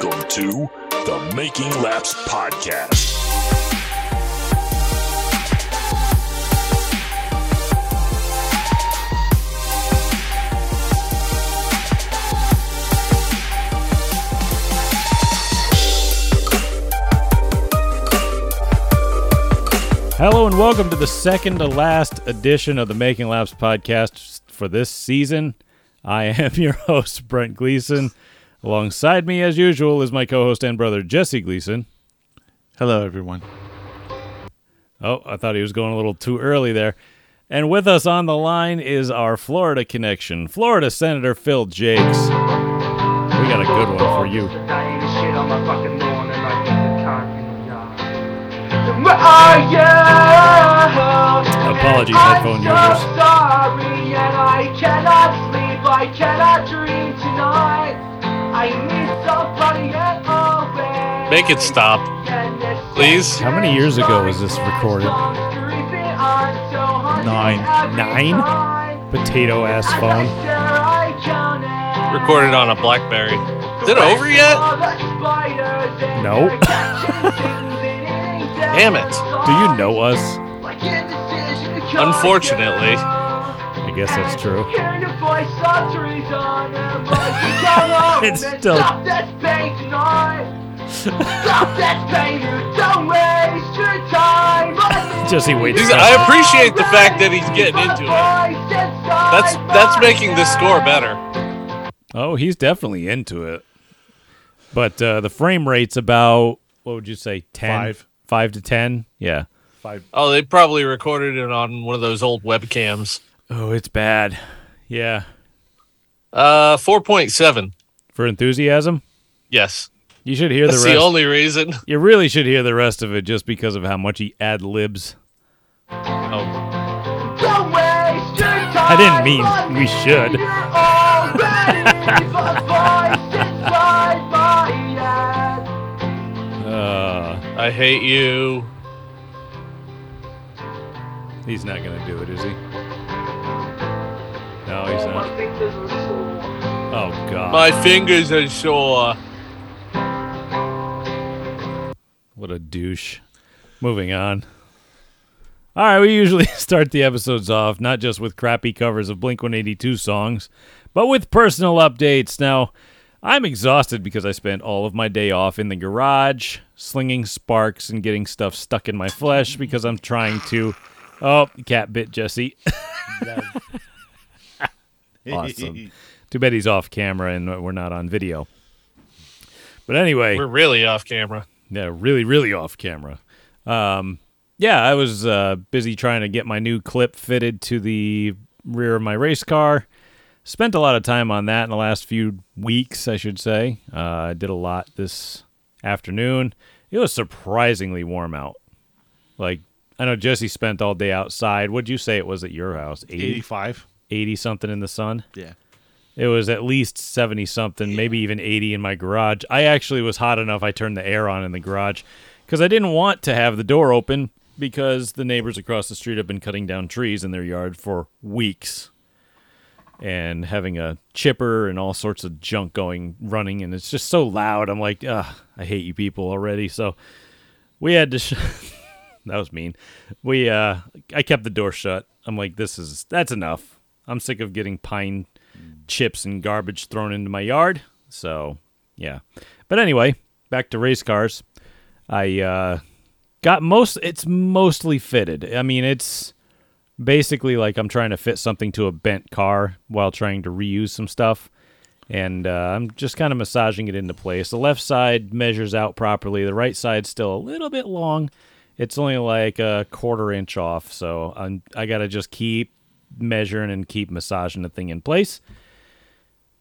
Welcome to the Making Laps Podcast. Hello and welcome to the second to last edition of the Making Laps podcast for this season. I am your host, Brent Gleason. Alongside me, as usual, is my co host and brother, Jesse Gleason. Hello, everyone. Oh, I thought he was going a little too early there. And with us on the line is our Florida connection, Florida Senator Phil Jakes. We got a good one for you. Apologies, headphone users. Make it stop. Please? How many years ago was this recorded? Nine. Nine? Potato ass phone. Recorded on a Blackberry. Is it over yet? No. Damn it. Do you know us? Unfortunately. I guess that's true. it's It's still- Stop that pain tonight. Stop that pain. You don't waste your time. Jesse waits. He's- I appreciate the fact that he's getting into it. That's that's making the score better. Oh, he's definitely into it. But uh, the frame rate's about what would you say? Ten, Five. five to ten. Yeah. Five. Oh, they probably recorded it on one of those old webcams. Oh, it's bad. Yeah. Uh, four point seven. For enthusiasm, Yes, you should hear that's the the, only reason. you really should hear the rest of it just because of how much he ad libs. Oh, Don't waste your time. I didn't mean we should. You're already the voice inside my head. Uh, I hate you. he's not gonna do it, is he? No, he's Oh, my fingers are sore. Oh God. My fingers are sore. What a douche. Moving on. All right, we usually start the episodes off not just with crappy covers of Blink 182 songs, but with personal updates. Now, I'm exhausted because I spent all of my day off in the garage, slinging sparks and getting stuff stuck in my flesh because I'm trying to. Oh, cat bit Jesse. awesome. Too bad he's off camera and we're not on video. But anyway. We're really off camera. Yeah, really, really off camera. Um, yeah, I was uh, busy trying to get my new clip fitted to the rear of my race car. Spent a lot of time on that in the last few weeks, I should say. Uh, I did a lot this afternoon. It was surprisingly warm out. Like, I know Jesse spent all day outside. What'd you say it was at your house? 80, 85. 80 something in the sun? Yeah. It was at least 70 something, maybe even 80 in my garage. I actually was hot enough I turned the air on in the garage because I didn't want to have the door open because the neighbors across the street have been cutting down trees in their yard for weeks and having a chipper and all sorts of junk going running and it's just so loud. I'm like, Ugh, I hate you people already. So we had to sh- that was mean. We uh I kept the door shut. I'm like this is that's enough. I'm sick of getting pine chips and garbage thrown into my yard. So, yeah. But anyway, back to race cars. I uh, got most. It's mostly fitted. I mean, it's basically like I'm trying to fit something to a bent car while trying to reuse some stuff. And uh, I'm just kind of massaging it into place. The left side measures out properly. The right side's still a little bit long. It's only like a quarter inch off. So I'm, I got to just keep measuring and keep massaging the thing in place.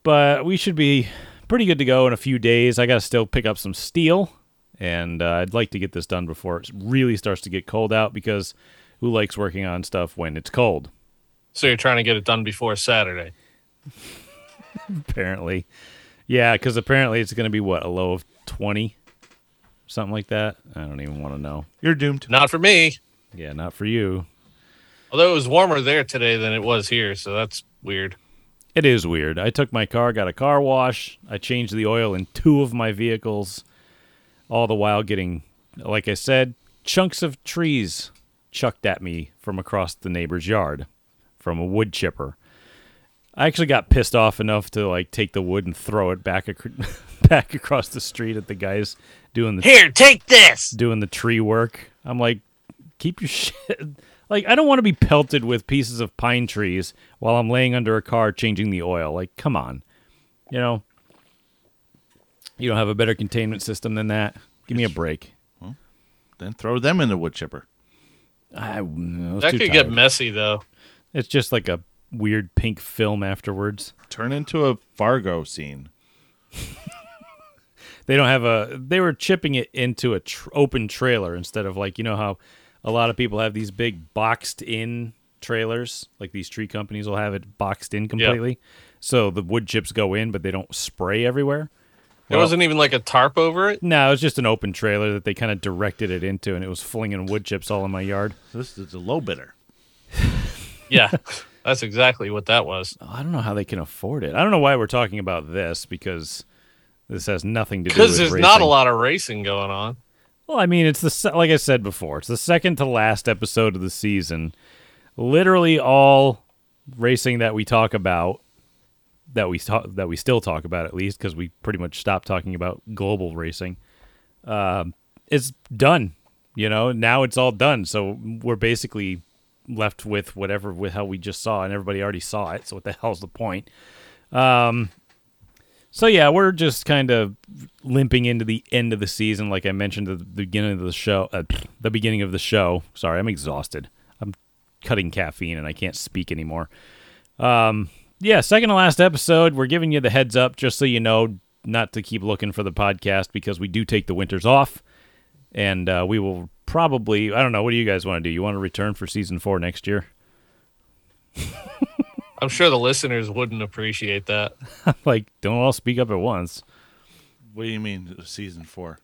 But we should be pretty good to go in a few days. I got to still pick up some steel, and uh, I'd like to get this done before it really starts to get cold out because who likes working on stuff when it's cold? So you're trying to get it done before Saturday. Apparently. Yeah, because apparently it's going to be what, a low of 20? Something like that? I don't even want to know. You're doomed. Not for me. Yeah, not for you. Although it was warmer there today than it was here, so that's weird. It is weird. I took my car, got a car wash. I changed the oil in two of my vehicles, all the while getting, like I said, chunks of trees chucked at me from across the neighbor's yard from a wood chipper. I actually got pissed off enough to like take the wood and throw it back ac- back across the street at the guys doing the Here, take this. doing the tree work. I'm like, keep your shit. Like, I don't want to be pelted with pieces of pine trees while I'm laying under a car changing the oil. Like, come on. You know, you don't have a better containment system than that. Give me a break. Then throw them in the wood chipper. I, I That too could get messy though. It's just like a weird pink film afterwards. Turn into a Fargo scene. They don't have a. They were chipping it into a tr- open trailer instead of like you know how a lot of people have these big boxed in trailers. Like these tree companies will have it boxed in completely, so the wood chips go in, but they don't spray everywhere. There wasn't even like a tarp over it. No, it was just an open trailer that they kind of directed it into, and it was flinging wood chips all in my yard. This is a low bidder. Yeah, that's exactly what that was. Oh, I don't know how they can afford it. I don't know why we're talking about this because this has nothing to do with Because there's not a lot of racing going on. Well, I mean, it's the like I said before, it's the second to last episode of the season. Literally all racing that we talk about that we talk, that we still talk about at least because we pretty much stopped talking about global racing. Um, is done. You know, now it's all done. So we're basically left with whatever with how we just saw, and everybody already saw it. So what the hell's the point? Um, so yeah, we're just kind of limping into the end of the season, like I mentioned at the beginning of the show. Uh, the beginning of the show. Sorry, I'm exhausted. I'm cutting caffeine and I can't speak anymore. Um, yeah, second to last episode. We're giving you the heads up just so you know not to keep looking for the podcast because we do take the winters off, and uh, we will probably. I don't know. What do you guys want to do? You want to return for season four next year? I'm sure the listeners wouldn't appreciate that. like, don't all speak up at once What do you mean season four?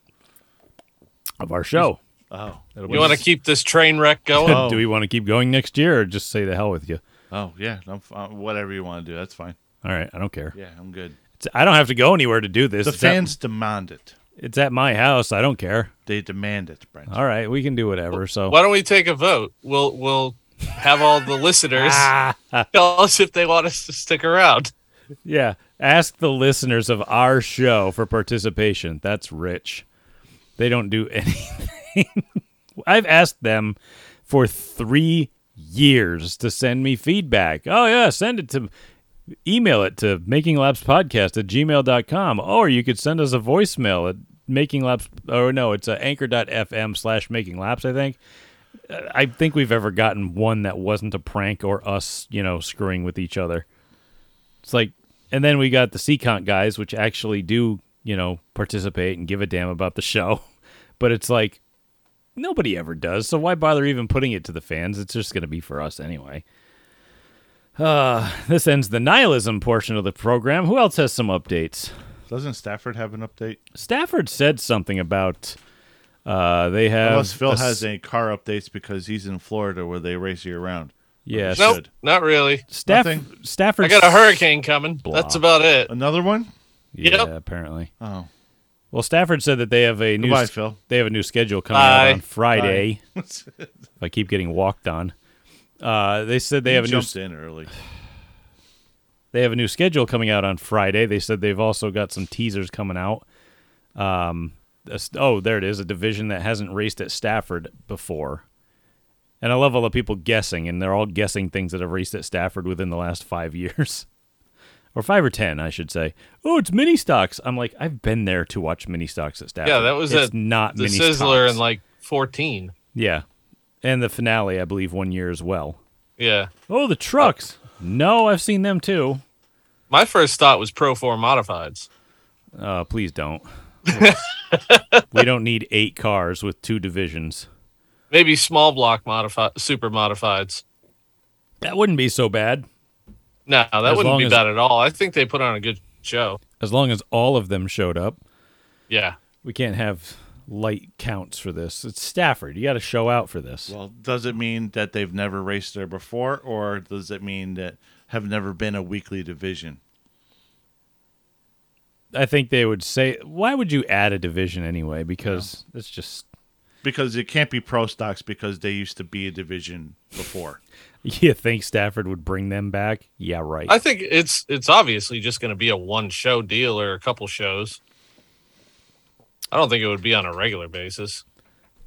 of our show. Oh, It'll You want to keep this train wreck going? Oh. do we want to keep going next year or just say the hell with you? oh yeah. I'm, f- uh, whatever you want to do, that's fine. All right, I don't care. Yeah, I'm good. It's, I don't have to go anywhere to do this. The It's at- fans demand it. it's at my house. I don't care. They demand it, Brent. All right, we can do whatever. So Why don't we take a vote? We'll we'll have all the listeners Ah. tell us if they want us to stick around. yeah, ask the listeners of our show for participation. That's rich. They don't do anything. I've asked them for three years to send me feedback. Oh yeah, send it to email it to makinglapspodcast at gmail.com or you could send us a voicemail at makinglapse or no it's uh, anchor.fm slash makinglaps i think i think we've ever gotten one that wasn't a prank or us you know screwing with each other it's like and then we got the Seacont guys which actually do you know participate and give a damn about the show but it's like nobody ever does so why bother even putting it to the fans it's just going to be for us anyway uh, this ends the nihilism portion of the program. Who else has some updates? Doesn't Stafford have an update? Stafford said something about uh, they have. Unless Phil a s- has any car updates because he's in Florida where they race year round. Yes. Nope. Nope, not really. Staff- Nothing? Stafford. I got a hurricane coming. Blah. That's about it. Another one? Yeah, Yep. apparently. Oh, Well, Stafford said that they have a new. Goodbye, s- Phil. They have a new schedule coming Bye. out on Friday. if I keep getting walked on, uh, they said they have a new. jumped in early. they have a new schedule coming out on Friday. They said they've also got some teasers coming out. Um, a oh, there it is, a division that hasn't raced at Stafford before. And I love all the people guessing, and they're all guessing things that have raced at Stafford within the last five years. or five or ten, I should say. Oh, it's mini stocks. I'm like, I've been there to watch mini stocks at Stafford. Yeah, that was it's at not The mini Sizzler stocks. in like 14. yeah, and the finale, I believe, one year as well. Yeah. Oh, the trucks. No, I've seen them too. My first thought was Pro 4 modifieds. Uh, please don't. we don't need eight cars with two divisions. Maybe small block modified, super modifieds. That wouldn't be so bad No, that As wouldn't be as- bad at all. I think they put on a good show. as long as all of them showed up. Yeah. We can't have light counts for this. It's Stafford. You got to show out for this. Well, does it mean that they've never raced there before, or does it mean that have never been a weekly division? I think they would say, why would you add a division anyway? Because it's just Because it can't be pro stocks because they used to be a division before. you think Stafford would bring them back? Yeah, right. I think it's it's obviously just going to be a one show deal or a couple shows. I don't think it would be on a regular basis.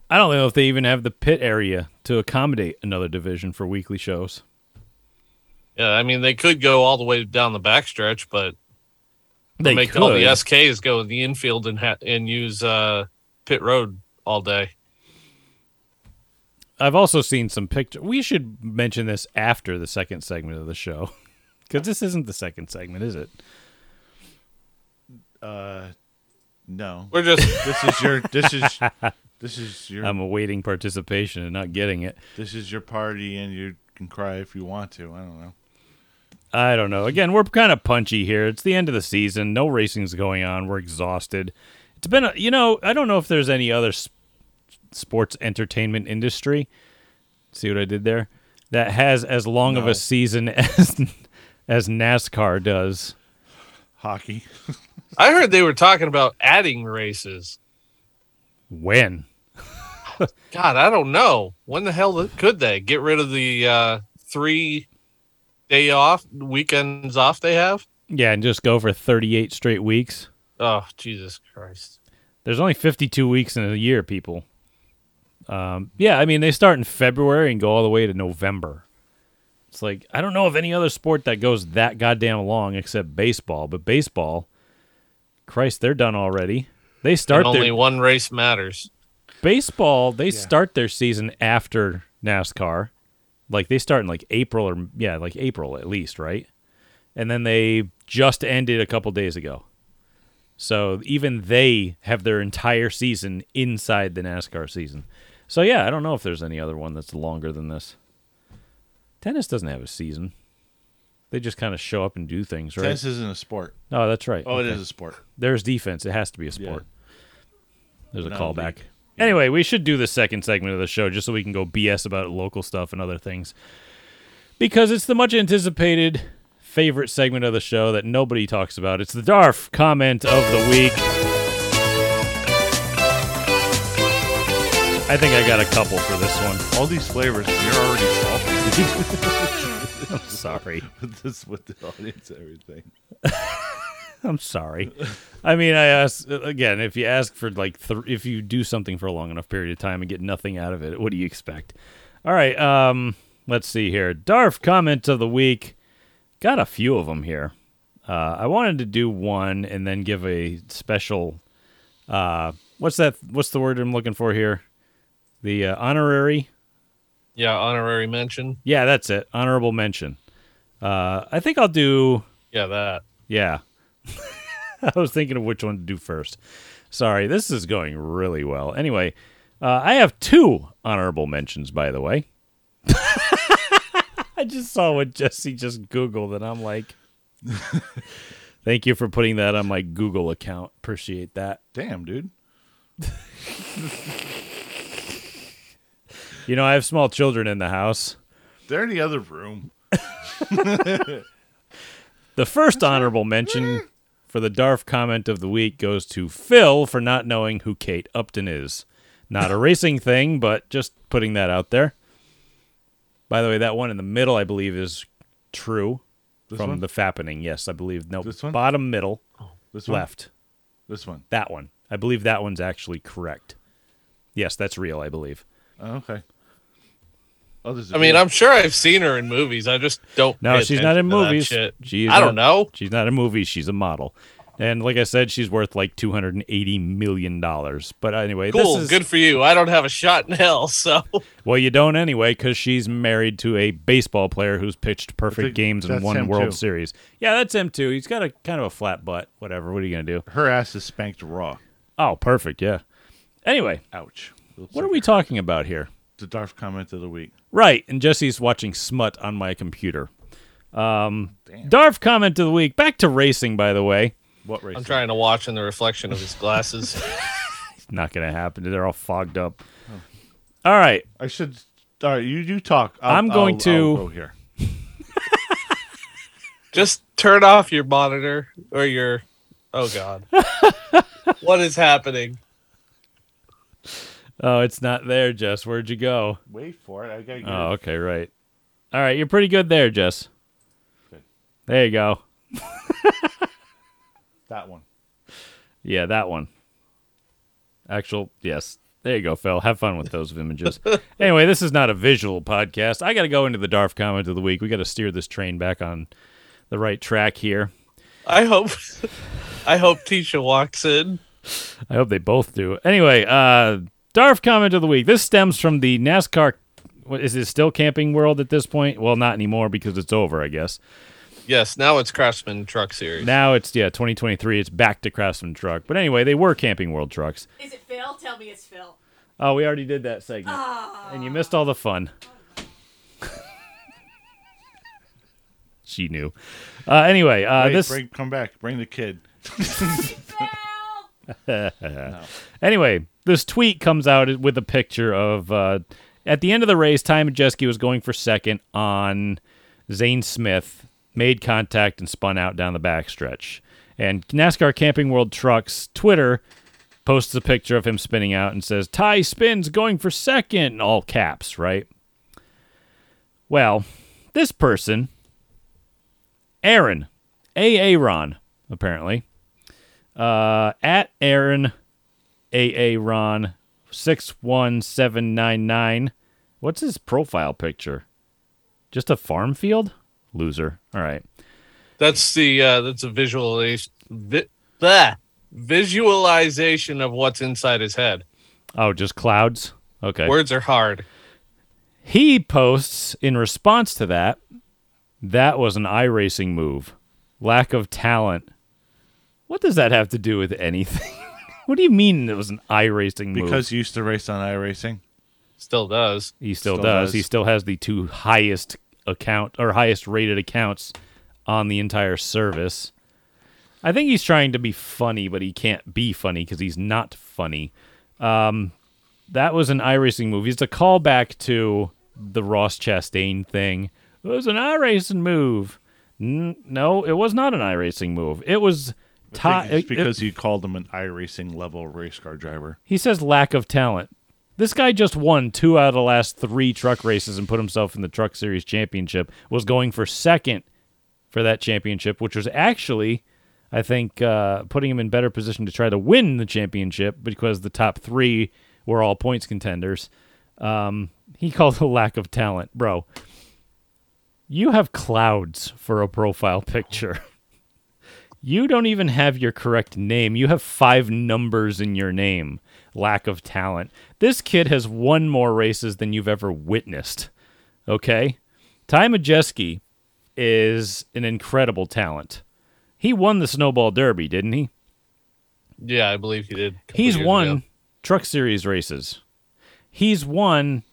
I don't know if they even have the pit area to accommodate another division for weekly shows. Yeah, I mean they could go all the way down the backstretch, but They make could. all the SKs go in the infield and ha- and use uh, pit road all day. I've also seen some pictures. We should mention this after the second segment of the show, because this isn't the second segment, is it? Uh, no. We're just This is your. This is. This is your. I'm awaiting participation and not getting it. this is your party, and you can cry if you want to. I don't know. I don't know. Again, we're kind of punchy here. It's the end of the season. No racing's going on. We're exhausted. It's been, a, you know, I don't know if there's any other s- sports entertainment industry. See what I did there? That has as long of a season as as NASCAR does. Hockey. I heard they were talking about adding races. When? God, I don't know. When the hell could they get rid of the uh, three day off weekends off they have? Yeah, and just go for 38 straight weeks. Oh, Jesus Christ. There's only 52 weeks in a year, people. Um, yeah, I mean, they start in February and go all the way to November. It's like, I don't know of any other sport that goes that goddamn long except baseball, but baseball, Christ, they're done already. They start And only their one race matters. baseball, they start their season after NASCAR. Like they start in like April or yeah, like April at least, right? And then they just ended a couple days ago. So even they have their entire season inside the NASCAR season. So yeah, I don't know if there's any other one that's longer than this. Tennis doesn't have a season. They just kind of show up and do things, right? Tennis isn't a sport. Oh, that's right. Oh, it Okay. is a sport. There's defense. It has to be a sport. There's a Not a callback. Anyway, we should do the second segment of the show just so we can go BS about local stuff and other things. Because it's the much anticipated favorite segment of the show that nobody talks about. It's the DARF comment of the week. I think I got a couple for this one. All these flavors, you're already salty. I'm sorry. with this, with the audience, everything. I'm sorry. I mean, I ask again. If you ask for like, th- if you do something for a long enough period of time and get nothing out of it, what do you expect? All right. Um, let's see here. Darf comment of the week. Got a few of them here. Uh, I wanted to do one and then give a special. Uh, what's that? What's the word I'm looking for here? The uh, honorary. Yeah, honorary mention. Yeah, that's it. Honorable mention. Uh, I think I'll do. Yeah, that. Yeah. I was thinking of which one to do first. Sorry, this is going really well. Anyway, uh, I have two honorable mentions, by the way. I just saw what Jesse just Googled, and I'm like, thank you for putting that on my Google account. Appreciate that. Damn, dude. You know, I have small children in the house. They're in the other room. The first honorable mention for the DARF comment of the week goes to Phil for not knowing who Kate Upton is. Not a racing thing, but just putting that out there. By the way, that one in the middle, I believe, is true This from one? the fappening. Yes, I believe. No, This one? bottom middle, oh, This one. left. This one. That one. I believe that one's actually correct. Yes, that's real, I believe. Oh, okay. There's. I mean, I'm sure I've seen her in movies. I just don't. No, she's not in attention to that movies. shit. She's I don't not- know. She's not in movies. She's a model. And like I said, she's worth like two hundred and eighty million dollars. But anyway, Cool, this is good for you. I don't have a shot in hell, so well, you don't anyway, because she's married to a baseball player who's pitched perfect think games and that's won World too. Series. Yeah, that's him too. He's got a kind of a flat butt. Whatever. What are you gonna do? her ass is spanked raw. Oh, perfect. Yeah. Anyway, Ouch. Looks what are we talking about here? The Darf comment of the week. Right, and Jesse's watching smut on my computer. Um, Damn. Darf comment of the week. Back to racing, by the way. What race? I'm trying to watch in the reflection of his glasses. It's not going to happen. They're all fogged up. All right. I should. All right, you you talk. I'll, I'm going I'll- to- I'll go here. Just turn off your monitor or your. Oh God. what is happening? Oh, it's not there, Jess. Where'd you go? Wait for it. I gotta get Oh, okay, right. All right, you're pretty good there, Jess. Good. There you go. that one. Yeah, that one. Actual, yes. There you go, Phil. Have fun with those images. anyway, this is not a visual podcast. I got to go into the Darf comment of the week. We got to steer this train back on the right track here. I hope. I hope Tisha walks in. I hope they both do. Anyway, uh, Darf comment of the week. This stems from the NASCAR. What is it still Camping World at this point? Well, not anymore because it's over, I guess. Yes, now it's Craftsman Truck Series. Now it's yeah, 2023. It's back to Craftsman Truck. But anyway, they were Camping World trucks. Is it Phil? Tell me it's Phil. Oh, we already did that segment, and you missed all the fun. she knew. Uh, anyway, uh, Wait, this bring, come back. Bring the kid. Phil! Anyway, this tweet comes out with a picture of uh, at the end of the race, Ty Majeski was going for second on Zane Smith, made contact and spun out down the backstretch. And NASCAR Camping World Trucks Twitter posts a picture of him spinning out and says, Ty spins going for second, in all caps, right? Well, this person, Aaron, Aaron, apparently, uh, at Aaron AA Ron six one seven nine nine. What's his profile picture? Just a farm field? Loser. All right. That's the uh, that's a visualization. Vi- bleh. visualization of what's inside his head. Oh, just clouds. Okay. Words are hard. He posts in response to that. That was an iRacing move. Lack of talent. What does that have to do with anything? what do you mean it was an iRacing move? Because he used to race on iRacing. Still does. He still, Still does. does. He still has the two highest account or highest rated accounts on the entire service. I think he's trying to be funny, but he can't be funny because he's not funny. Um, that was an iRacing move. It's a callback to the Ross Chastain thing. It was an iRacing move. N- no, it was not an iRacing move. It was. I Ty- think it's it- because you called him an iRacing level race car driver. he says lack of talent. This guy just won two out of the last three truck races and put himself in the Truck Series championship. Was going for second for that championship, which was actually, I think, uh, putting him in better position to try to win the championship because the top three were all points contenders. Um, he called it a lack of talent, bro. You have clouds for a profile picture. You don't even have your correct name. You have five numbers in your name. Lack of talent. This kid has won more races than you've ever witnessed. Okay? Ty Majeski is an incredible talent. He won the Snowball Derby, didn't he? Yeah, I believe he did. He's won ago. Truck Series races. He's won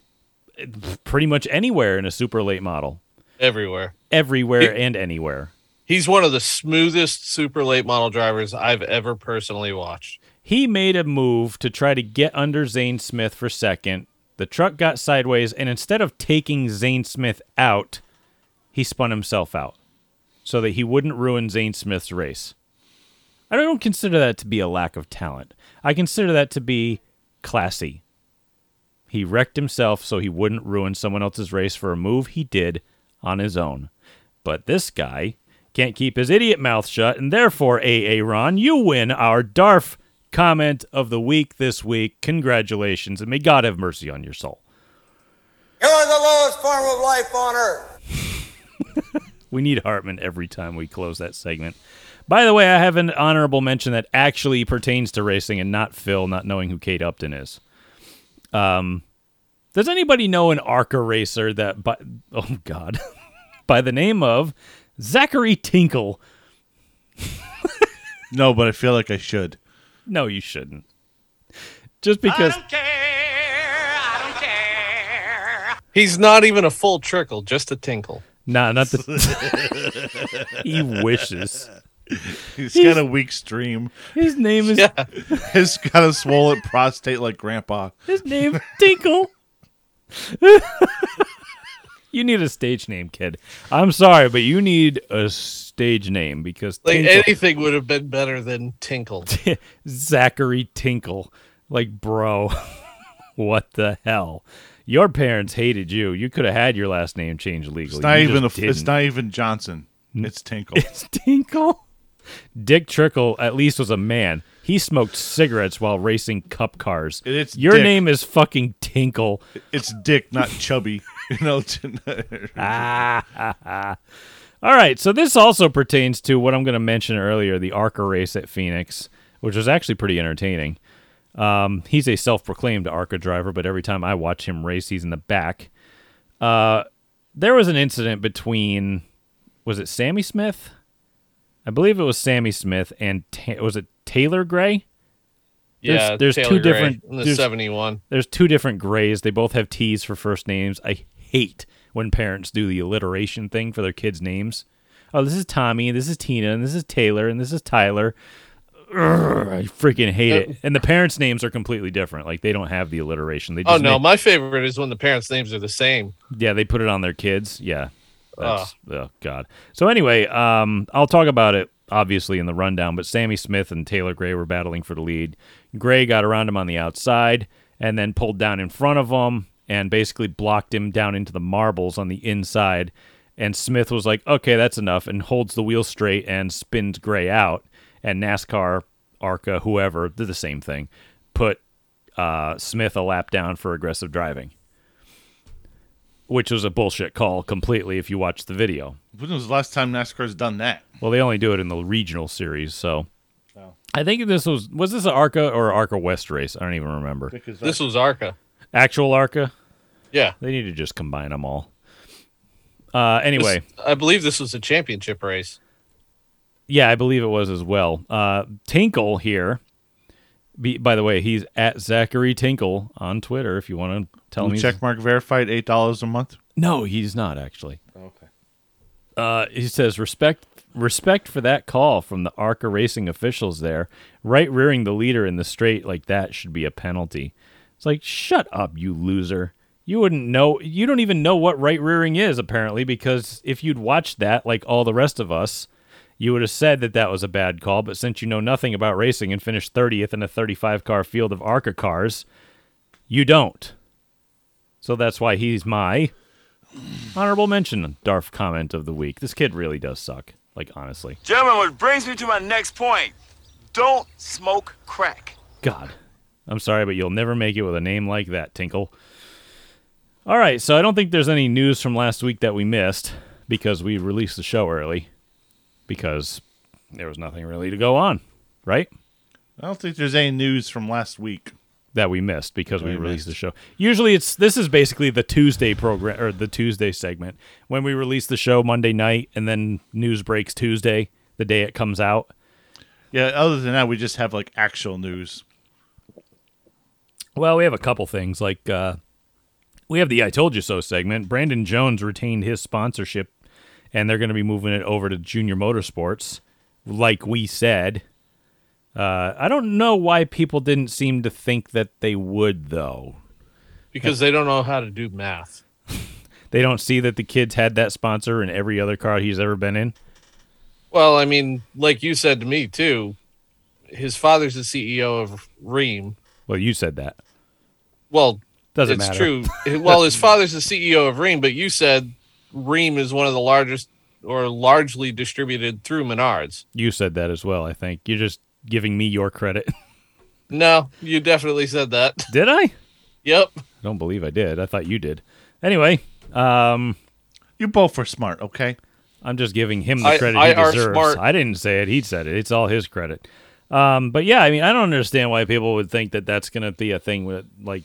eh, pretty much anywhere in a super late model. everywhere. Everywhere and anywhere. He's one of the smoothest super late model drivers I've ever personally watched. He made a move to try to get under Zane Smith for second. The truck got sideways, and instead of taking Zane Smith out, he spun himself out so that he wouldn't ruin Zane Smith's race. I don't consider that to be a lack of talent. I consider that to be classy. He wrecked himself so he wouldn't ruin someone else's race for a move he did on his own. But this guy can't keep his idiot mouth shut, and therefore, AA Ron, you win our DARF comment of the week this week. Congratulations, and may God have mercy on your soul. You're the lowest form of life on earth. We need Hartman every time we close that segment. By the way, I have an honorable mention that actually pertains to racing and not Phil not knowing who Kate Upton is. Um, does anybody know an ARCA racer that, by, oh God, by the name of Zachary Tinkle? No, but I feel like I should. No, you shouldn't. Just because He's not even a full trickle, just a tinkle. Nah, not the. he wishes. He's got a weak stream. His name is Yeah. He's got a swollen prostate like Grandpa. his name Tinkle. You need a stage name, kid. I'm sorry, but you need a stage name because Like Tinkle- anything would have been better than Tinkle. Zachary Tinkle. Like, bro, what the hell? Your parents hated you. You could have had your last name changed legally. It's not You even a, it's not even Johnson. It's Tinkle. It's Tinkle. Dick Trickle at least was a man. He smoked cigarettes while racing cup cars. It's Your Dick. name is fucking Tinkle. It's Dick, not Chubby. You know. Ah. All right, so this also pertains to what I'm going to mention earlier, the ARCA race at Phoenix, which was actually pretty entertaining. Um, he's a self-proclaimed ARCA driver, but every time I watch him race, he's in the back. Uh, there was an incident between, was it Sammy Smith? I believe it was Sammy Smith and Ta- was it Taylor Gray? There's- yeah, there's Taylor two Gray different- in the there's- seventy-one. There's two different Grays. They both have T's for first names. I hate when parents do the alliteration thing for their kids' names. Oh, this is Tommy, and this is Tina, and this is Taylor, and this is Tyler. Urgh, I freaking hate it. And the parents' names are completely different. Like they don't have the alliteration. They just Oh no, make- my favorite is when the parents' names are the same. yeah, they put it on their kids. Yeah. That's oh god. So anyway, um I'll talk about it obviously in the rundown, but Sammy Smith and Taylor Gray were battling for the lead. Gray got around him on the outside and then pulled down in front of him and basically blocked him down into the marbles on the inside. And Smith was like, "Okay, that's enough," and holds the wheel straight and spins Gray out. And NASCAR, ARCA, whoever, did the same thing. Put uh, Smith a lap down for aggressive driving which was a bullshit call completely if you watch the video. When was the last time NASCAR's done that? Well, they only do it in the regional series, so I think this was was this an ARCA or ARCA West race? I don't even remember. Because This was Arca. Actual ARCA? Yeah. They need to just combine them all. Uh, anyway, This- I believe this was a championship race. yeah, I believe it was as well. Uh, Tinkle here. Be, by the way, he's at Zachary Tinkle on Twitter. If you want to tell me, check mark verified eight dollars a month. No, he's not actually. Okay. Uh, he says respect respect for that call from the ARCA racing officials there. Right rearing the leader in the straight like that should be a penalty. It's like shut up, you loser. You wouldn't know. You don't even know what right rearing is apparently because if you'd watched that like all the rest of us, you would have said that that was a bad call. But since you know nothing about racing and finished 30th in a 35 car field of ARCA cars, you don't. So that's why he's my Honorable mention, Darf comment of the week. This kid really does suck. Like, honestly. Gentlemen, which brings me to my next point. Don't smoke crack. God. I'm sorry, but you'll never make it with a name like that, Tinkle. All right, so I don't think there's any news from last week that we missed because we released the show early because there was nothing really to go on, right? I don't think there's any news from last week. That we missed because we We released the show. Usually it's this is basically the Tuesday program or the Tuesday segment when we release the show Monday night and then news breaks Tuesday, the day it comes out. Yeah. Other than that, we just have like actual news. Well, we have a couple things like uh, we have the "I told you so" segment. Brandon Jones retained his sponsorship, and they're going to be moving it over to Junior Motorsports, like we said. Uh, I don't know why people didn't seem to think that they would, though. because they don't know how to do math. They don't see that the kids had that sponsor in every other car he's ever been in. Well, I mean, like you said to me too, his father's the CEO of Rheem. Well, you said that. Well, Doesn't it's matter. true. well, his father's the CEO of Rheem, but you said Rheem is one of the largest or largely distributed through Menards. You said that as well. I think you're just giving me your credit. No, you definitely said that. did I? Yep. I don't believe I did. I thought you did. Anyway, um, You both were smart, okay? I'm just giving him the credit I he are deserves. smart. I didn't say it; he said it. It's all his credit. Um, but yeah, I mean, I don't understand why people would think that that's going to be a thing with like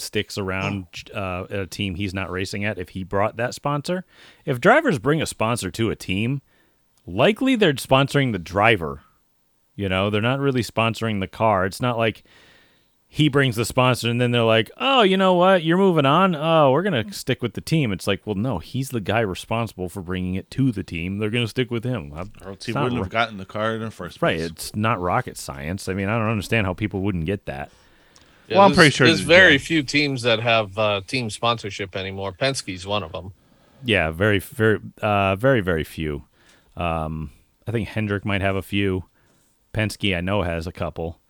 sticks around uh, at a team he's not racing at. If he brought that sponsor, if drivers bring a sponsor to a team, likely they're sponsoring the driver. You know, they're not really sponsoring the car. It's not like he brings the sponsor, and then they're like, "Oh, you know what? You're moving on. Oh, we're gonna stick with the team." It's like, well, no, he's the guy responsible for bringing it to the team. They're gonna stick with him. Or else he wouldn't ro- have gotten the card in the first place. right. It's not rocket science. I mean, I don't understand how people wouldn't get that. Yeah, Well, I'm pretty sure there's very yeah. few teams that have uh, team sponsorship anymore. Penske's one of them. Yeah, very, very, uh, very, very few. Um, I think Hendrick might have a few. Penske, I know, has a couple.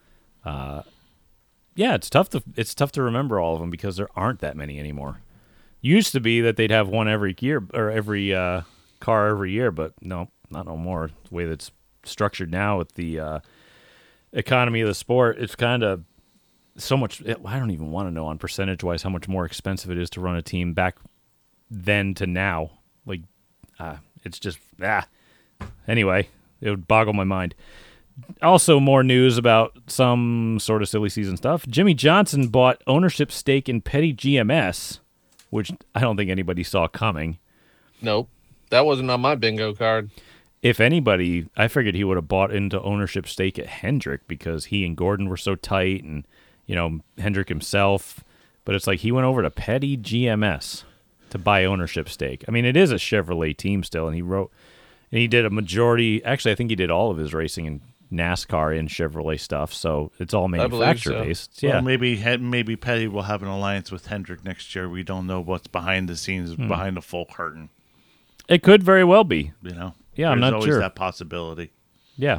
Uh, yeah, it's tough to it's tough to remember all of them because there aren't that many anymore. Used to be that they'd have one every year or every uh, car every year, but no, not no more. The way that's structured now with the uh, economy of the sport, it's kind of so much. I don't even want to know on percentage wise how much more expensive it is to run a team back then to now. Like, uh, it's just ah. Anyway, it would boggle my mind. Also, more news about some sort of silly season stuff. Jimmie Johnson bought ownership stake in Petty GMS, which I don't think anybody saw coming. Nope, that wasn't on my bingo card. If anybody, I figured he would have bought into ownership stake at Hendrick because he and Gordon were so tight, and you know Hendrick himself. But it's like he went over to Petty GMS to buy ownership stake. I mean, it is a Chevrolet team still, and he wrote and he did a majority. Actually, I think he did all of his racing in NASCAR in Chevrolet stuff. So it's all believe manufacturer so. based. Well, Yeah, maybe maybe Petty will have an alliance with Hendrick next year. We don't know what's behind the scenes, Hmm. behind the full curtain. it could very well be. You know. Yeah, I'm not always sure. that possibility. Yeah,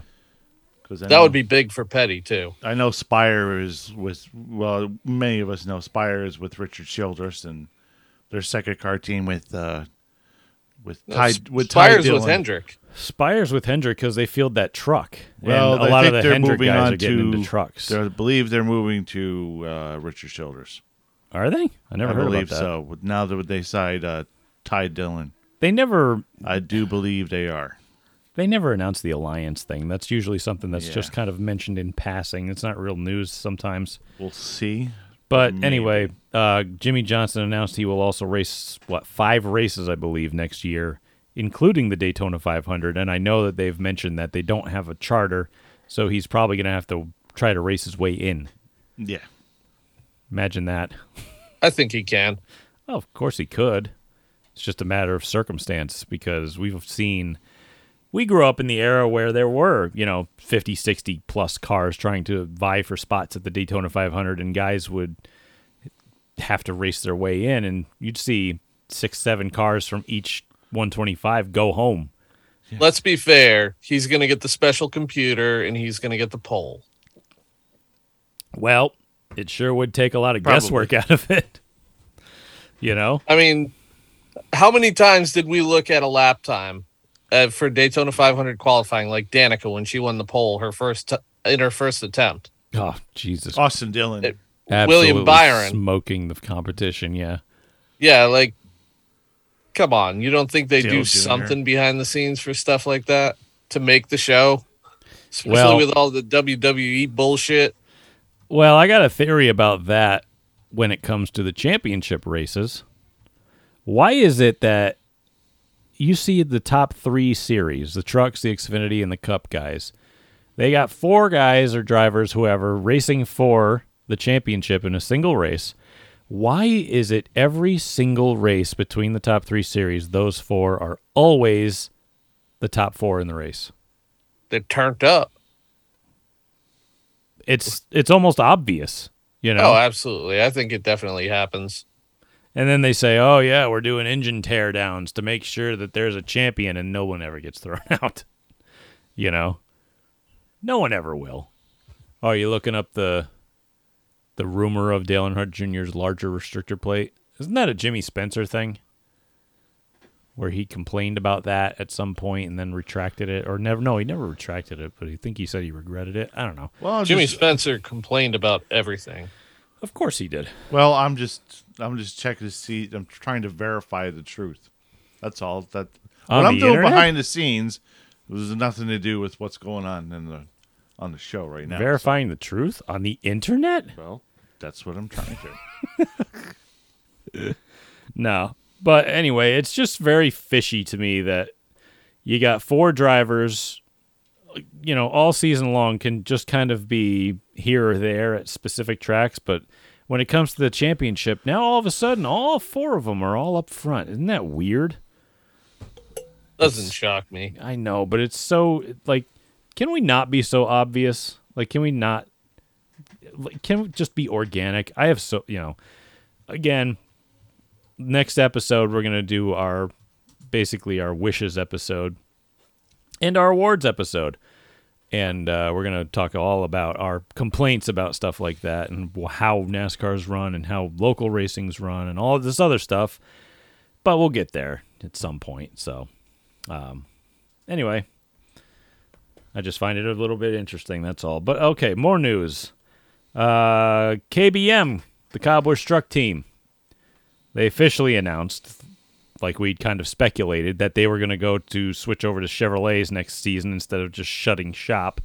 Because That would be big for Petty too. I know Spire is with well, many of us know Spire is with Richard Childress and their second car team with uh with Ty S- with Ty Spires with Dillon. Hendrick. Spires with Hendrick because they field that truck. Well, and a I lot of think the they're Hendrick moving guys on are getting to into trucks. I believe they're moving to uh, Richard Childress. Are they? I never I heard believe about that. so. Now that they side uh, Ty Dillon, They never I do believe they are. They never announce the alliance thing. That's usually something that's Yeah. just kind of mentioned in passing. It's not real news sometimes. We'll see. But Maybe. anyway, uh, Jimmie Johnson announced he will also race what five races, I believe, next year, including the Daytona 500. And I know that they've mentioned that they don't have a charter, so he's probably going to have to try to race his way in. Yeah. Imagine that. I think he can. Oh, of course he could. It's just a matter of circumstance because we've seen we grew up in the era where there were, you know, 50, 60 plus cars trying to vie for spots at the Daytona 500 and guys would have to race their way in and you'd see 6, 7 cars from each 125 go home. Let's be fair. He's going to get the special computer and he's going to get the pole. Well, it sure would take a lot of Probably. guesswork out of it. You know? I mean, how many times did we look at a lap time uh, for Daytona 500 qualifying, like Danica when she won the pole her first t- in her first attempt? Oh, Jesus. Austin Dillon. It- William Byron. smoking the competition, yeah. Yeah, like, come on. You don't think they Dale do Jr.. something behind the scenes for stuff like that to make the show? Especially Well- with all the WWE bullshit. Well, I got a theory about that when it comes to the championship races. Why is it that you see the top three series, the trucks, the Xfinity, and the Cup guys? They got four guys or drivers, whoever, racing for the championship in a single race. Why is it every single race between the top three series, those four are always the top four in the race? They're turned up. It's it's almost obvious, you know. Oh, absolutely. I think it definitely happens. And then they say, "Oh yeah, we're doing engine teardowns to make sure that there's a champion and no one ever gets thrown out." you know, no one ever will. Oh, are you looking up the the rumor of Dale Earnhardt Jr.'s larger restrictor plate? Isn't that a Jimmy Spencer thing? Where he complained about that at some point and then retracted it, or never? No, he never retracted it, but I think he said he regretted it. I don't know. well, Jimmy just- Spencer complained about everything. Of course he did. Well, I'm just I'm just checking to see. I'm trying to verify the truth. That's all. That On what I'm doing internet? behind the scenes was nothing to do with what's going on in the on the show right now. Verifying the truth on the internet? Well, that's what I'm trying to. Do. No. But anyway, it's just very fishy to me that you got four drivers you know, all season long can just kind of be here or there at specific tracks, but when it comes to the championship, now all of a sudden all four of them are all up front. Isn't that weird? Doesn't shock me. I know, but it's so like can we not be so obvious? Like can we not like, can we just be organic? I have so, you know, again, next episode we're going to do our basically our wishes episode and our awards episode. And uh, we're going to talk all about our complaints about stuff like that and how NASCAR's run and how local racing's run and all this other stuff. But we'll get there at some point. So, um, anyway, I just find it a little bit interesting. That's all. But okay, more news. Uh, KBM, the Kyle Busch truck team, they officially announced like we'd kind of speculated that they were going to go to switch over to Chevrolets next season instead of just shutting shop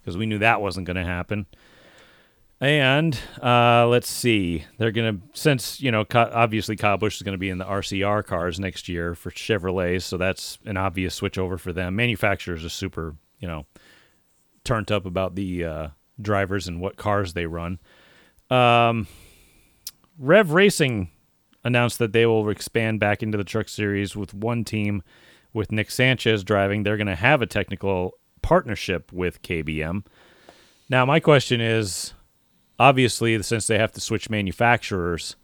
because we knew that wasn't going to happen. And uh, let's see, they're going to since you know obviously Kyle Busch is going to be in the RCR cars next year for Chevrolets, so that's an obvious switch over for them. Manufacturers are super you know turned up about the uh, drivers and what cars they run. Um, Rev Racing announced that they will expand back into the truck series with one team with Nick Sanchez driving. They're going to have a technical partnership with KBM. Now, my question is obviously, since they have to switch manufacturers,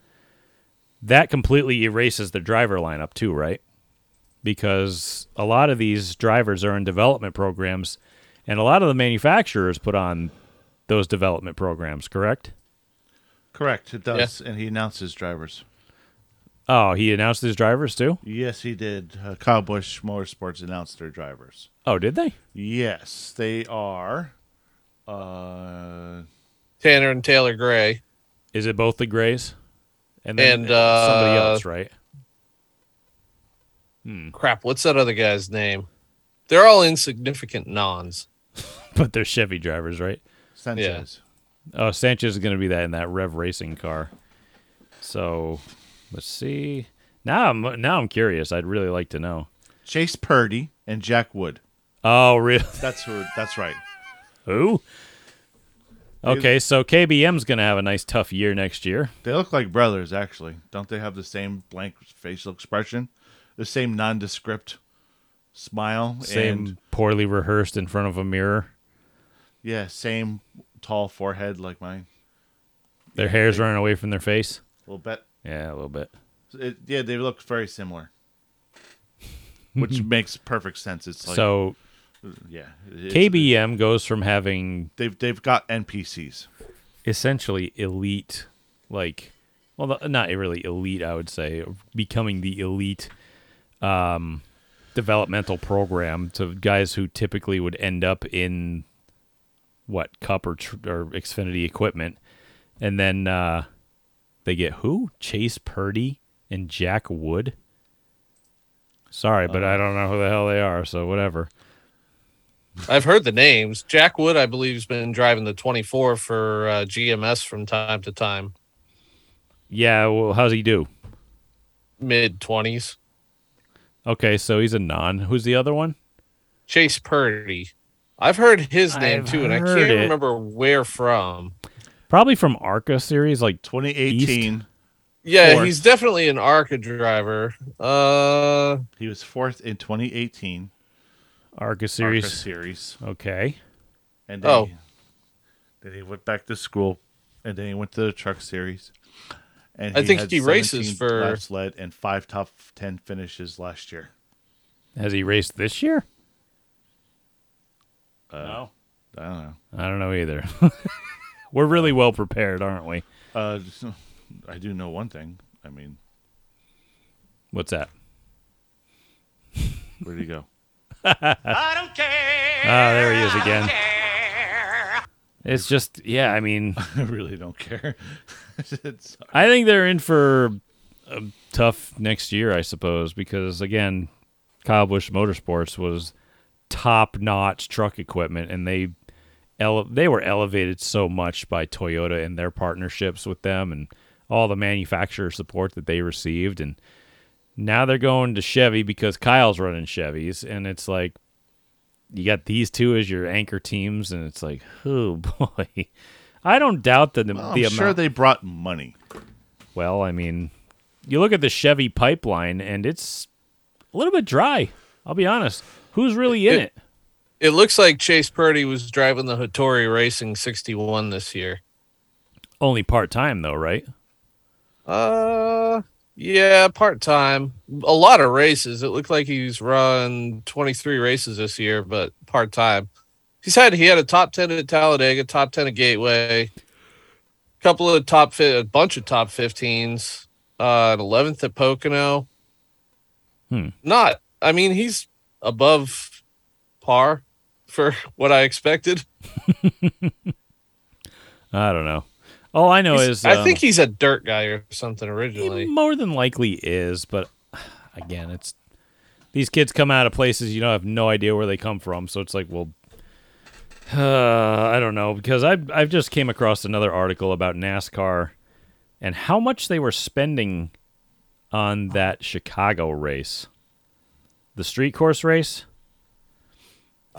that completely erases the driver lineup, too, right? Because a lot of these drivers are in development programs, and a lot of the manufacturers put on those development programs, correct? Correct. It does, and he announced his drivers. Oh, he announced his drivers too? Yes, he did. Uh, Kyle Busch Motorsports announced their drivers. Oh, did they? Yes, they are. Uh, Tanner and Taylor Gray. Is it both the Grays? And then And, somebody uh, else, right? Crap, what's that other guy's name? They're all insignificant nons. But they're Chevy drivers, right? Sanchez. Oh, Sanchez is going to be that in that Rev Racing car. So, let's see. Now I'm now I'm curious. I'd really like to know. Chase Purdy and Jack Wood. Oh, really? That's who. That's right. Who? Okay, so KBM's going to have a nice tough year next year. They look like brothers, actually. Don't they have the same blank facial expression, the same nondescript smile, Same and poorly rehearsed in front of a mirror. yeah, same tall forehead like mine. Their hair's running away from their face. A little bit. Yeah, a little bit. It, yeah, they look very similar, which makes perfect sense. It's like so yeah, it's- KBM goes from having They've they've got NPCs. essentially elite, like, well, not really elite, I would say, becoming the elite um, developmental program to guys who typically would end up in what Cup or, tr- or Xfinity equipment, and then uh, they get who Chase Purdy and Jack Wood. Sorry, but I don't know who the hell they are, so whatever. I've heard the names. Jack Wood, I believe, has been driving the 24 for uh, GMS from time to time, Yeah, well, how's he do? mid 20s. Okay, so he's a non. Who's the other one? Chase Purdy. I've heard his name I've too, and I can't it. remember where from. Probably from Arca series, like 2018, Yeah, Fourth. he's definitely an ARCA driver. Uh, he was fourth in 2018 Arca series. ARCA series, Okay. and then, Oh. he, then he went back to school, and then he went to the truck series. And I think had he races for- laps led and five top ten finishes last year. Has he raced this year? no. I don't know. I don't know either. We're really well prepared, aren't we? Uh, I do know one thing. I mean, What's that? where did he go? I don't care. Ah, there he is again. It's just, yeah, I mean, I really don't care. it's, I think they're in for a tough next year, I suppose, because again, Kyle Busch Motorsports was top-notch truck equipment, and they ele- they were elevated so much by Toyota and their partnerships with them, and all the manufacturer support that they received, and now they're going to Chevy because Kyle's running Chevys, and it's like, you got these two as your anchor teams, and it's like, oh boy. I don't doubt that the, Well, the I'm sure they brought money. well, I mean, you look at the Chevy pipeline, and it's a little bit dry. I'll be honest. Who's really in It- it? It looks like Chase Purdy was driving the Hattori Racing 61 this year. Only part time though, right? Uh, yeah, part time. A lot of races. It looked like he's run 23 races this year, but part time. He's had he had a top 10 at Talladega, top 10 at Gateway, a couple of top fi- a bunch of top 15s, uh, an 11th at Pocono. Hmm. Not, I mean, he's above par for what I expected. I don't know. All I know He's- is I um, think he's a dirt guy or something He originally. more than likely is, but again, it's these kids come out of places you know have no idea where they come from. So it's like, well, uh, I don't know because I have I've just came across another article about NASCAR and how much they were spending on that Chicago race, the street course race.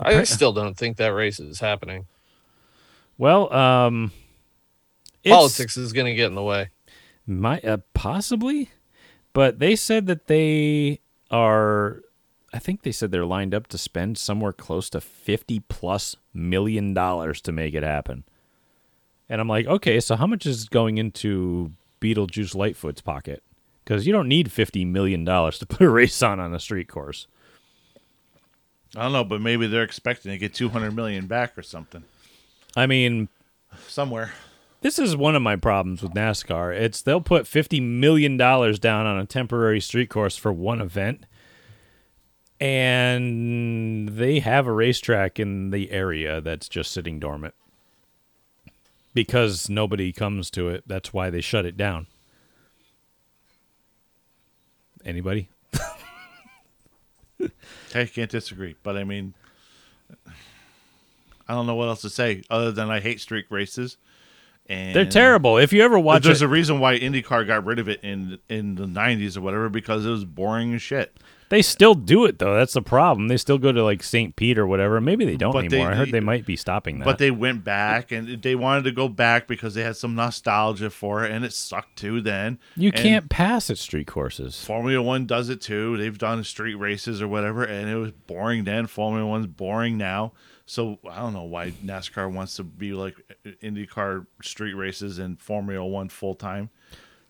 I still don't think that race is happening. Well, um, Politics is going to get in the way. Might uh, possibly, but they said that they are. I think they said they're lined up to spend somewhere close to fifty plus million dollars to make it happen. And I'm like, okay, so how much is going into Beetlejuice Lightfoot's pocket? Because you don't need fifty million dollars to put a race on on a street course. I don't know, but maybe they're expecting to get 200 million back or something I mean, somewhere. this is one of my problems with NASCAR. It's they'll put fifty million dollars down on a temporary street course for one event, and they have a racetrack in the area that's just sitting dormant because nobody comes to it. That's why they shut it down. Anybody? I can't disagree, but I mean, I don't know what else to say other than I hate streak races. And They're terrible. If you ever watch There's it, a reason why IndyCar got rid of it in in the 90s or whatever because it was boring as shit. They still do it though. That's the problem. They still go to like St. Pete or whatever. Maybe they don't But they- anymore. I heard they- they might be stopping that. But they went back and they wanted to go back because they had some nostalgia for it, and it sucked too. Then you And can't pass at street courses. Formula One does it too. They've done street races or whatever, and it was boring then. Formula One's boring now. So I don't know why NASCAR wants to be like IndyCar street races and Formula One full time.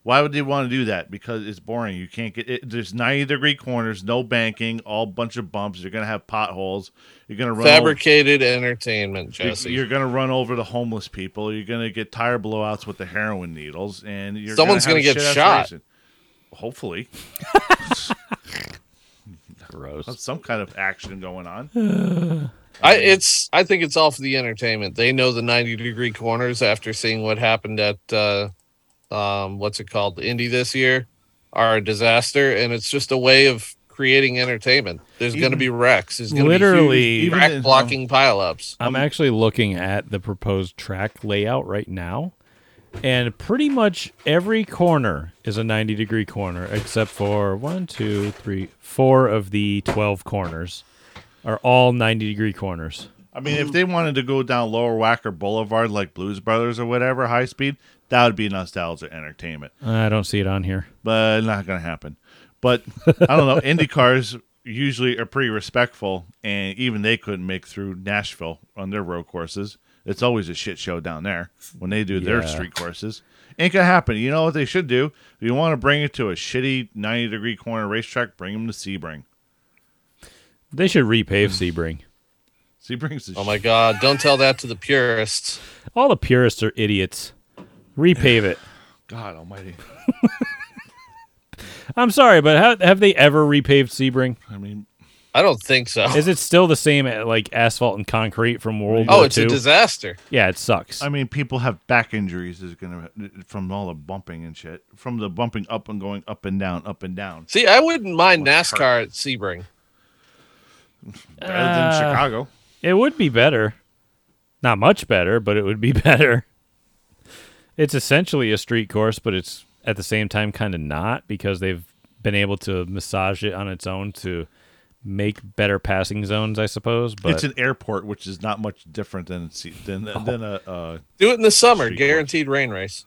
Why would they want to do that? Because it's boring. You can't get it. There's 90 degree corners, no banking, all bunch of bumps. You're gonna have potholes. You're gonna run over- Fabricated entertainment, you're- You're going to run over the homeless people. You're going to get tire blowouts with the heroin needles, and you're Someone's going gonna get shot. Racing. Hopefully, Gross. That's some kind of action going on. I it's I think it's all for the entertainment. They know the 90 degree corners after seeing what happened at uh um what's it called? Indy this year are a disaster and it's just a way of creating entertainment. There's going to be wrecks. There's going to Literally- be huge Even track blocking pileups. I'm actually looking at the proposed track layout right now, and pretty much every corner is a 90 degree corner, except for one, two, three, four of the 12 corners are all 90 degree corners. I mean, if they wanted to go down Lower Wacker Boulevard like Blues Brothers or whatever, high speed, that would be nostalgia entertainment. I don't see it on here. But not going to happen. But I don't know. Indy cars usually are pretty respectful, and even they couldn't make through Nashville on their road courses. It's always a shit show down there when they do their street courses. Ain't gonna happen. You know what they should do? If you want to bring it to a shitty ninety degree corner racetrack, bring them to Sebring. They should repave Sebring. Sebring's the Oh my god, don't tell that to the purists. All the purists are idiots. Repave it. God Almighty. I'm sorry, but have, have they ever repaved Sebring? I mean, I don't think so. Is it still the same uh, like asphalt and concrete from World War Oh, War it's II? a disaster. yeah, it sucks. I mean, people have back injuries is gonna from all the bumping and shit, from the bumping up and going up and down, up and down. See, I wouldn't mind Must NASCAR at Sebring. Better Uh, than Chicago. It would be better. Not much better, but it would be better. It's essentially a street course, but it's at the same time kind of not because they've been able to massage it on its own to make better passing zones, I suppose. But it's an airport, which is not much different than se- than than a. Uh, Do it in the summer, Street course. guaranteed rain race.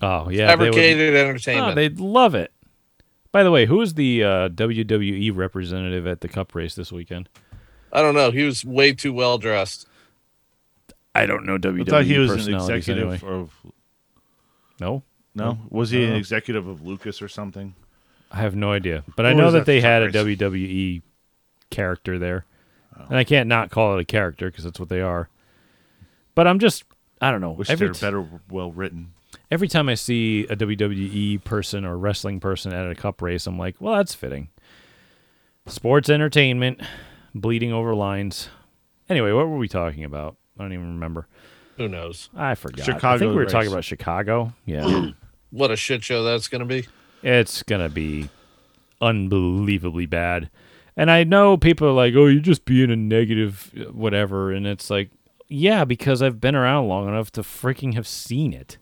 oh yeah, they would- Fabricated oh, entertainment. they'd love it. By the way, who is the uh, WWE representative at the Cup race this weekend? I don't know. He was way too well dressed. I don't know WWE I thought he was an executive anyway. of. No, No, was he an Oh. executive of Lucas or something? I have no idea, but I know that that they had a WWE character there, oh. and I can't not call it a character because that's what they are. But I'm just, I don't know. Wish every, they're t- better well written. every time I see a WWE person or wrestling person at a cup race, I'm like, well, that's fitting. Sports entertainment, bleeding over lines. Anyway, what were we talking about? I don't even remember. Who knows? I forgot. Chicago. I think we were race. talking about Chicago. Yeah. What a shit show that's going to be. It's gonna be unbelievably bad. And I know people are like, "Oh, you're just being a negative, whatever," and it's like, yeah, because I've been around long enough to freaking have seen it.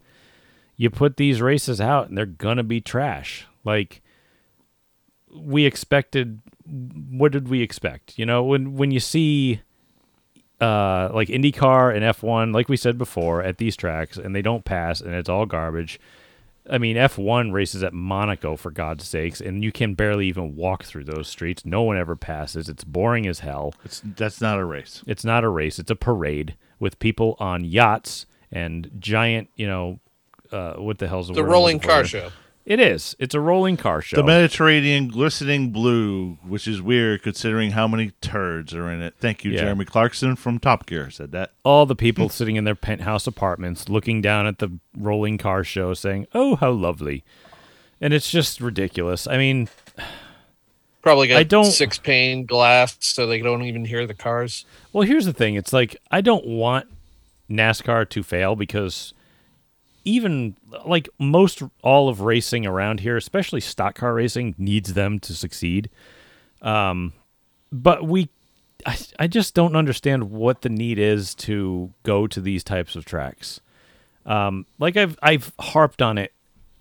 You put these races out, and they're gonna be trash. Like we expected. What did we expect? You know, when when you see. Uh, like IndyCar and F1, like we said before, at these tracks, and they don't pass, and it's all garbage. I mean, F1 races at Monaco, for God's sakes, and you can barely even walk through those streets. No one ever passes. It's boring as hell. It's that's not a race. It's not a race, it's a parade with people on yachts and giant, you know, uh, what the hell's the The word I'm rolling car show. It is. It's a rolling car show. The Mediterranean glistening blue, which is weird considering how many turds are in it. Thank you, Yeah. Jeremy Clarkson from Top Gear said that. All the people sitting in their penthouse apartments looking down at the rolling car show saying, oh, how lovely. And it's just ridiculous. I mean, Probably got I don't- six pane glass so they don't even hear the cars. Well, here's the thing. It's like I don't want NASCAR to fail because even like most all of racing around here, especially stock car racing, needs them to succeed. Um, but we, I, I just don't understand what the need is to go to these types of tracks. Um, like I've I've harped on it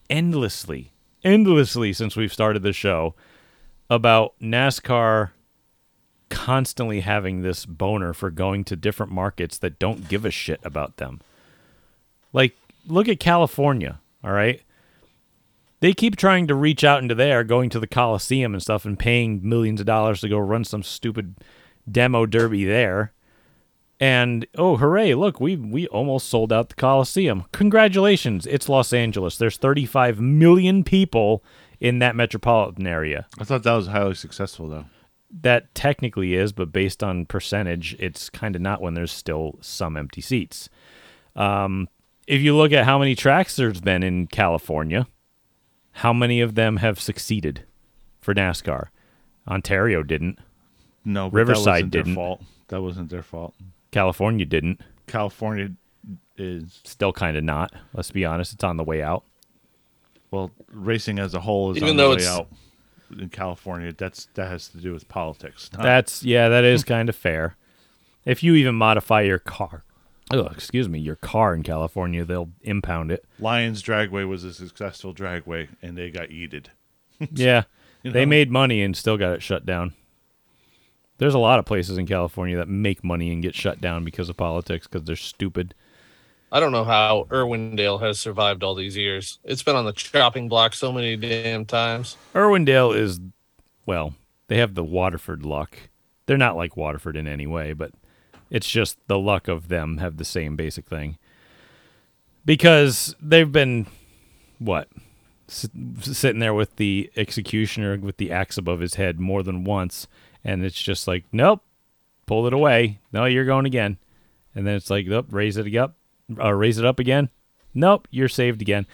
endlessly, endlessly since we've started the show about NASCAR constantly having this boner for going to different markets that don't give a shit about them. Like, look at California, all right? They keep trying to reach out into there, going to the Coliseum and stuff, and paying millions of dollars to go run some stupid demo derby there. And oh, hooray! Look, we we almost sold out the Coliseum. Congratulations! It's Los Angeles. There's 35 million people in that metropolitan area I thought that was highly successful though. that technically is, but based on percentage, it's kind of not when there's still some empty seats. Um, if you look at how many tracks there's been in California, how many of them have succeeded for NASCAR? Ontario didn't. No, but Riverside that wasn't didn't. Their fault. That wasn't their fault. California didn't. California is Still kind of not. Let's be honest. It's on the way out. well, racing as a whole is Even on though the way it's- out in California. That's that has to do with politics. not- That's yeah, that is kind of fair. If you even modify your car, oh, excuse me, your car in California, they'll impound it. Lions Dragway was a successful dragway, and they got yeeted. Yeah. You They made money and still got it shut down. There's a lot of places in California that make money and get shut down because of politics because they're stupid. I don't know how Irwindale has survived all these years. It's been on the chopping block so many damn times. Irwindale is, well, they have the Waterford luck. They're not like Waterford in any way, but it's just the luck of them have the same basic thing. Because they've been, what, s- sitting there with the executioner with the axe above his head more than once, and it's just like, nope, pull it away. No, you're going again. And then it's like, nope, raise it up, uh, raise it up again. Nope, you're saved again.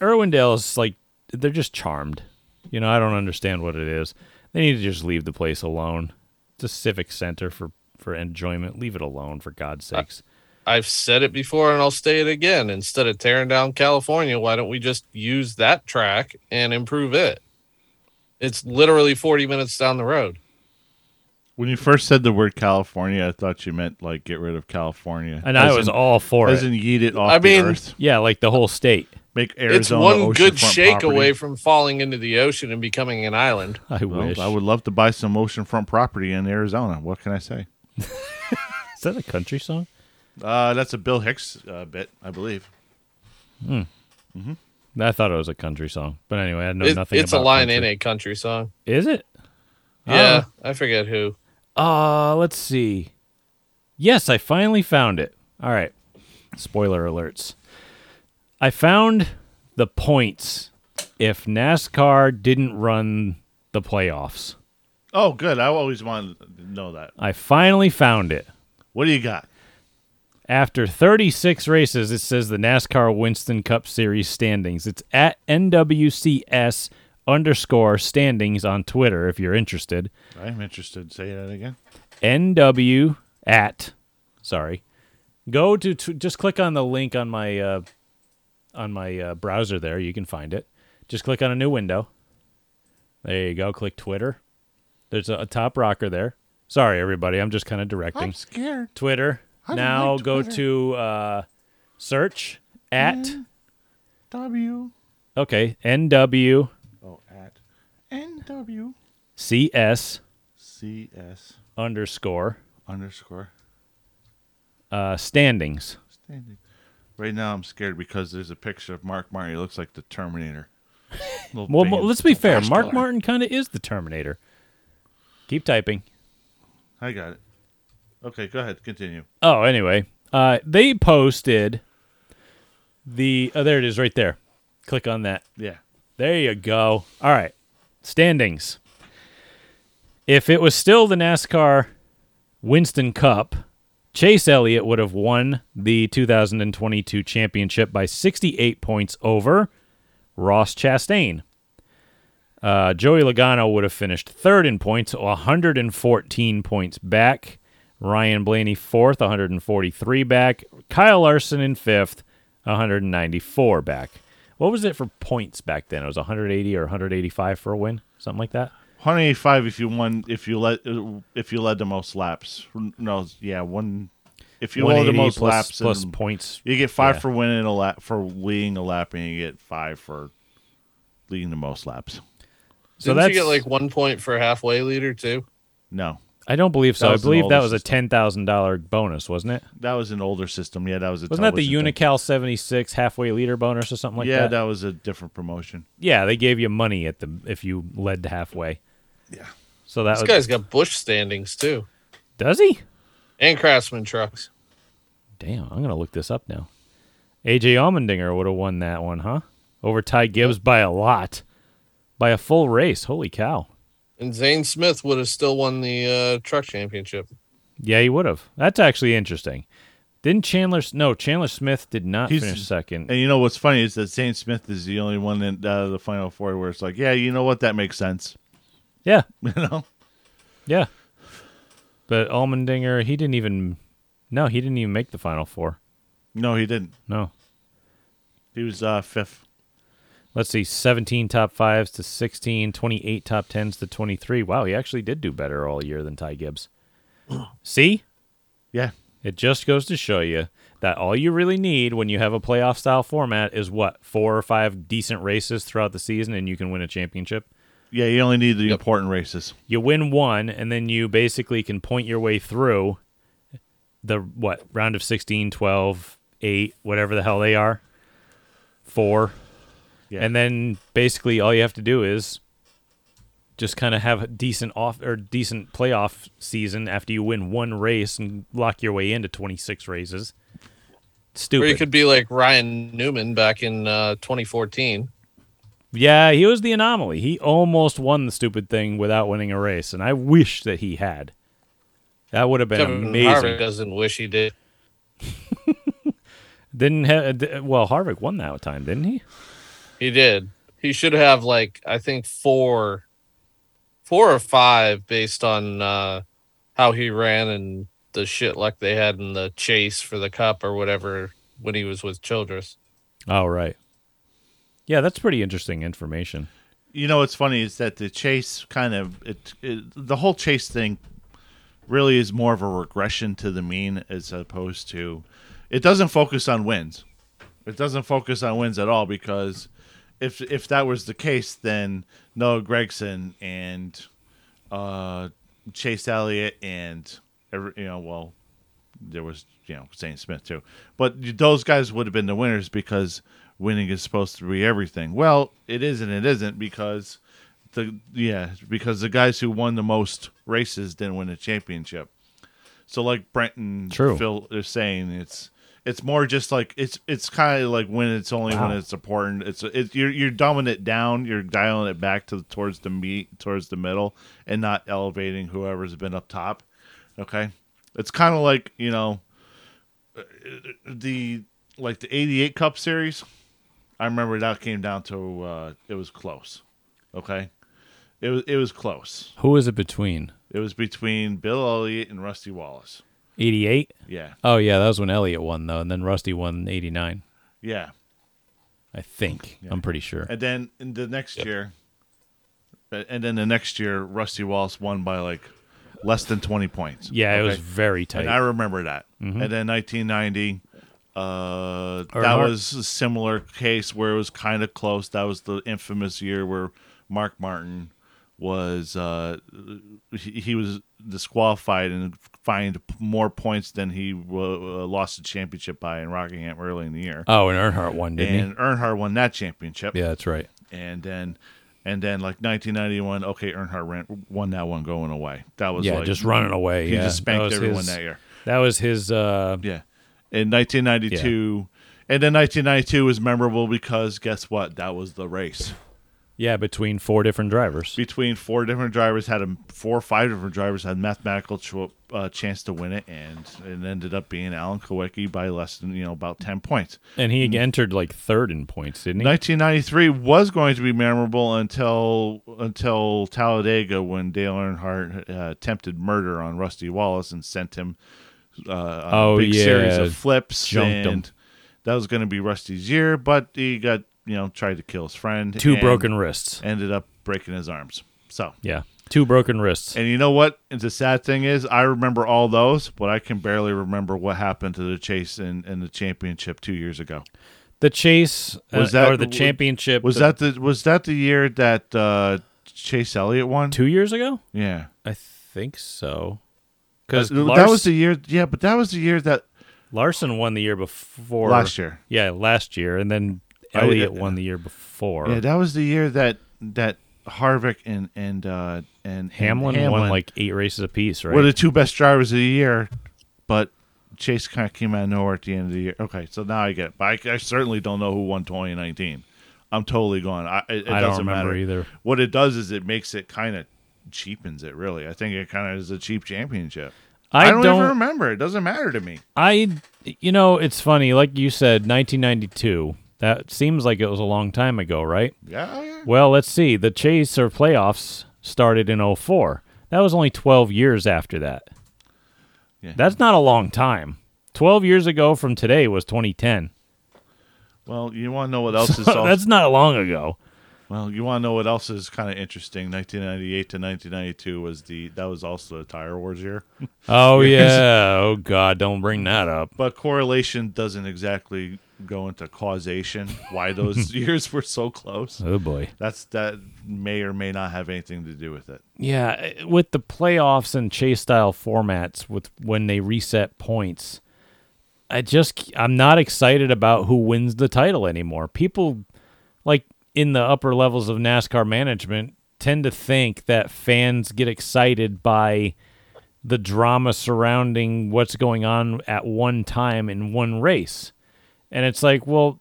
Irwindale is like, they're just charmed. You know, I don't understand what it is. They need to just leave the place alone. It's a civic center for for enjoyment. Leave it alone, for God's sakes. I've said it before and I'll say it again. Instead of tearing down California, why don't we just use that track and improve it? It's literally 40 minutes down the road. When you first said the word California, I thought you meant like get rid of California, And I was in- all for as it. in yeet it off I the mean- earth. yeah, like the whole state. Make Arizona. it's one good shake property. away from falling into the ocean and becoming an island. I Well, wish. I would love to buy some oceanfront property in Arizona. What can I say? Is that a country song? Uh, that's a Bill Hicks uh, bit, I believe. I thought it was a country song, but anyway, I know It- nothing. it's a about line country. in a country song. Is it? Yeah, I forget who. Uh, let's see. Yes, I finally found it. All right. Spoiler alerts. I found the points if NASCAR didn't run the playoffs. Oh, good. I always wanted to know that. I finally found it. What do you got? After 36 races, it says the NASCAR Winston Cup Series standings. It's at NWCS underscore standings on Twitter if you're interested. I'm interested. Say that again. NW at sorry. Go to, to just click on the link on my uh, on my uh, browser there. You can find it. Just click on a new window. There you go. Click Twitter. There's a, a top rocker there. Sorry, everybody. I'm just kind of directing. I'm scared. Twitter. don't now like go to uh, search at W. okay NW Oh, at NW. CS CS underscore underscore uh, standings. standing. Right now, I'm scared because there's a picture of Mark Martin. He looks like the Terminator. Little Well, let's be fair. Mark color. Martin kind of is the Terminator. Keep typing. I got it. Okay, go ahead. Continue. Oh, anyway, uh, they posted the. Oh, there it is, right there. Click on that. Yeah. There you go. All right, standings. If it was still the NASCAR Winston Cup, Chase Elliott would have won the 2022 championship by 68 points over Ross Chastain. Uh, Joey Logano would have finished third in points, 114 points back. Ryan Blaney fourth, 143 back. Kyle Larson in fifth, 194 back. What was it for points back then? It was 180 or 185 for a win, something like that. 185 if you won if you led if you led the most laps. No, yeah, one if you led the most plus, laps plus points. you get 5 yeah. for winning a lap for leading a lap and you get 5 for leading the most laps. So Didn't that's you get like one point for halfway leader too? No. I don't believe so. I believe that was a ten thousand dollar bonus, wasn't it? That was an older system. Yeah, that was a Wasn't that the television. Unocal seventy six halfway leader bonus or something like yeah, that? Yeah, that was a different promotion. Yeah, they gave you money at the if you led to halfway. Yeah. So that This was, guy's got Busch standings too, does he? and Craftsman trucks. Damn, I'm gonna look this up now. AJ Allmendinger would have won that one, huh? Over Ty Gibbs by a lot, by a full race. Holy cow! And Zane Smith would have still won the uh, truck championship. Yeah, he would have. That's actually interesting. Didn't Chandler? No, Chandler Smith did not He's- finish second. And you know what's funny is that Zane Smith is the only one in uh, the final four where it's like, yeah, you know what, that makes sense. Yeah, You know, yeah. But Allmendinger, he didn't even. No, he didn't even make the final four. no, he didn't. No. He was uh, fifth. Let's see, 17 top fives to 16, 28 top tens to 23. Wow, he actually did do better all year than Ty Gibbs. see? Yeah, It just goes to show you that all you really need when you have a playoff style format is what? Four or five decent races throughout the season and you can win a championship. yeah. You only need the important races. You win one and then you basically can point your way through the what? Round of 16, 12, 8, whatever the hell they are. 4. Yeah. And then basically all you have to do is just kind of have a decent off or decent playoff season after you win one race and lock your way into 26 races. Stupid. Or you could be like Ryan Newman back in uh, 2014. yeah, he was the anomaly. He almost won the stupid thing without winning a race, and I wish that he had. That would have been Kevin amazing. Harvick doesn't wish he did. Didn't have well Harvick won that time, didn't he? He did. He should have like I think four, four or five based on uh, how he ran and the shit luck they had in the chase for the cup or whatever when he was with Childress. Oh right. Yeah, that's pretty interesting information. You know what's funny is that the chase kind of it, it the whole chase thing really is more of a regression to the mean as opposed to it doesn't focus on wins. It doesn't focus on wins at all because if if that was the case, then Noah Gragson and uh, Chase Elliott and every, you know, well, there was you know Zane Smith too, but those guys would have been the winners because winning is supposed to be everything. Well, it is and it isn't because the yeah because the guys who won the most races didn't win a championship. So like Brent and True. Phil are saying, it's it's more just like it's it's kind of like when it's only when it's important. It's it's you're you're dumbing it down. You're dialing it back to towards the meat towards the middle and not elevating whoever's been up top. Okay, it's kind of like you know uh, the like the '88 Cup Series. I remember that came down to uh, it was close. Okay, it was it was close. Who was it between? It was between Bill Elliott and Rusty Wallace. 88? Yeah, Oh, yeah, that was when Elliott won, though, and then Rusty won 89. yeah. I think. I'm pretty sure. And then in the next year, uh, and then the next year, Rusty Wallace won by like less than 20 points. Yeah, it was Okay? very tight. And I remember that. And then 1990, uh, that Earnhardt? was a similar case where it was kind of close. That was the infamous year where Mark Martin was uh, he, he was disqualified and fined more points than he uh, lost the championship by in Rockingham early in the year. oh, and Earnhardt won, didn't and Earnhardt won that championship? Yeah, that's right. and then and then like 1991 okay earnhardt ran, won that one going away that was Yeah, like just running away. he yeah. just spanked was everyone his- that year That was his. Uh, yeah in 1992 and then 1992 was memorable because guess what that was the race yeah, between four different drivers. between four different drivers had a four or five different drivers had mathematical ch- uh, chance to win it and it ended up being alan kulwicki by less than you know about 10 points And he entered like third in points, didn't he? 1993 was going to be memorable until until Talladega when Dale Earnhardt uh, attempted murder on Rusty Wallace and sent him uh, on Oh, a big series of flips. Him. and that was going to be Rusty's year, but he got you know tried to kill his friend. Two broken wrists. Ended up breaking his arms. So. Yeah, two broken wrists. And you know what? And the sad thing is, I remember all those, but I can barely remember what happened to the chase in, in the championship two years ago. The chase uh, Was that- or the championship Was that the was that the year that uh, Chase Elliott won? two years ago? Yeah, I think so. Because Uh, that was the year. Yeah, but that was the year that Larson won the year before last year. Yeah, last year, and then Elliott yeah. won the year before. Yeah, that was the year that that Harvick and and uh, and Hamlin, and won like eight races apiece, right? were the two best drivers of the year, but Chase kind of came out of nowhere at the end of the year. Okay, so now I get it. But I, I certainly don't know who won 2019. I'm totally gone. I, it, it I don't doesn't remember matter. either. What it does is it makes it kind of cheapens it. Really, I think it kind of is a cheap championship. I, I don't, don't. even remember. It doesn't matter to me. I, you know, it's funny. Like you said, 1992. That seems like it was a long time ago, right? Yeah, oh, yeah. Well, let's see. The chase or playoffs started in 04. That was only 12 years after that. Yeah. That's not a long time. 12 years ago from today was 2010. Well, you want to know what else is also, That's not long ago. well, you want to know what else is kind of interesting. 1998 to 1992 was the that was also a tire wars year. Oh yeah. Oh god, don't bring that up. But correlation doesn't exactly go into causation. Why those years were so close? Oh boy. That's that may or may not have anything to do with it. Yeah, eh, with the playoffs and chase style formats with when they reset points, I just I'm not excited about who wins the title anymore. People like in the upper levels of NASCAR management tend to think that fans get excited by the drama surrounding what's going on at one time in one race. And it's like, well,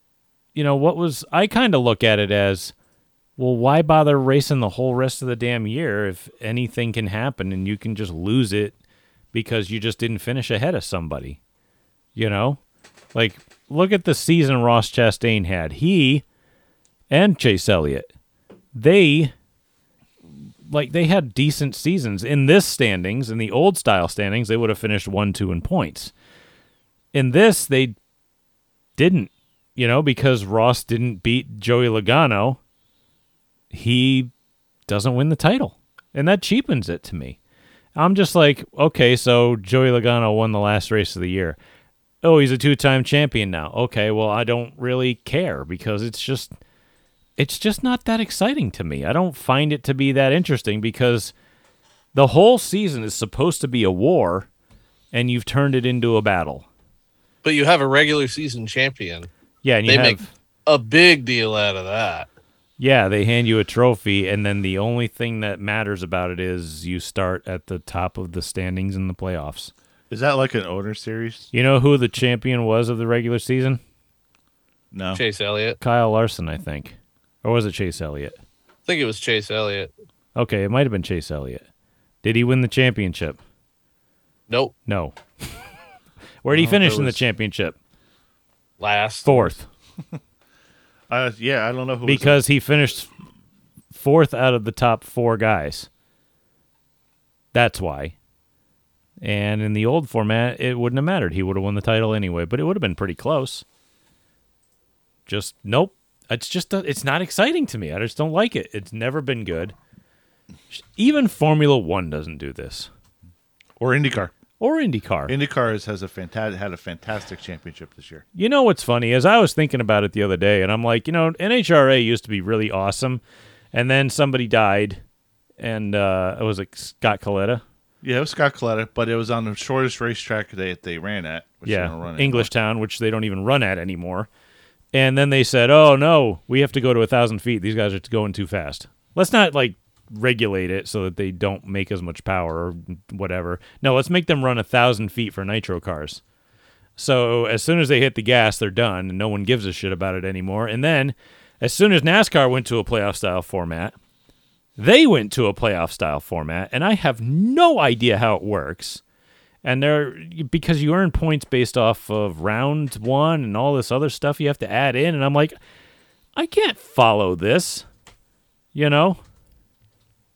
you know, what was I kind of look at it as well, why bother racing the whole rest of the damn year if anything can happen and you can just lose it because you just didn't finish ahead of somebody? You know? Like, look at the season Ross Chastain had. He and Chase Elliott, they like they had decent seasons in this standings in the old style standings they would have finished 1 2 in points in this they didn't you know because ross didn't beat joey logano he doesn't win the title and that cheapens it to me i'm just like okay so joey logano won the last race of the year oh, he's a two-time champion now. Okay, well, I don't really care because it's just it's just not that exciting to me. I don't find it to be that interesting because the whole season is supposed to be a war and you've turned it into a battle. But you have a regular season champion. Yeah, and you They have make a big deal out of that. Yeah, they hand you a trophy, and then the only thing that matters about it is you start at the top of the standings in the playoffs. Is that like an owner series? You know who the champion was of the regular season? No. Chase Elliott. Kyle Larson, I think. Or was it Chase Elliott? I think it was Chase Elliott. Okay, it might have been Chase Elliott. Did he win the championship? Nope. No. Where did he Oh, finish in the championship? Last. Fourth. Uh, yeah, I don't know who. was. Because he finished fourth out of the top four guys. That's why. And in the old format, it wouldn't have mattered. He would have won the title anyway, but it would have been pretty close. Just nope. It's just uh it's not exciting to me. I just don't like it. It's never been good. Even Formula One doesn't do this, or IndyCar. Or IndyCar. IndyCar has, has a fantastic had a fantastic championship this year. You know what's funny is I was thinking about it the other day, and I'm like, you know, NHRA used to be really awesome, and then somebody died, and uh, it was like Scott Kalitta, Yeah, it was Scott Kalitta, but it was on the shortest racetrack they they ran at. Which they yeah, run. English Town, which they don't even run at anymore. And then they said, "Oh no, we have to go to a thousand feet. These guys are going too fast. Let's not like regulate it so that they don't make as much power or whatever. No, let's make them run a thousand feet for nitro cars. So as soon as they hit the gas, they're done, and no one gives a shit about it anymore. And then, as soon as NASCAR went to a playoff style format, they went to a playoff style format, and I have no idea how it works. And they're because you earn points based off of round one and all this other stuff you have to add in, and I'm like, I can't follow this, you know.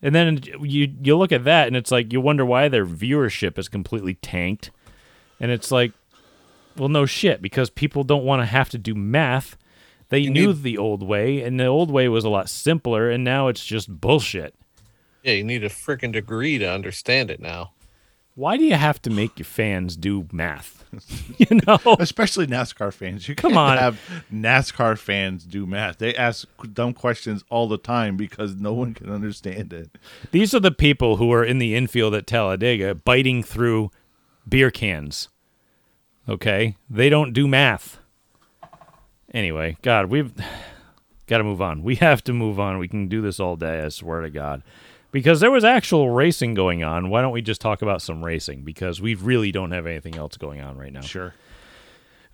And then you you look at that, and it's like you wonder why their viewership is completely tanked, and it's like, well, no shit, because people don't want to have to do math. They You knew need- the old way, and the old way was a lot simpler, and now it's just bullshit. Yeah, you need a freaking degree to understand it now. Why do you have to make your fans do math? you know, especially NASCAR fans. You Come can't on. have NASCAR fans do math. They ask dumb questions all the time because no one can understand it. these are the people who are in the infield at Talladega biting through beer cans. Okay, they don't do math. Anyway, God, we've got to move on. We have to move on. We can do this all day. I swear to God. Because there was actual racing going on. Why don't we just talk about some racing? Because we really don't have anything else going on right now. Sure.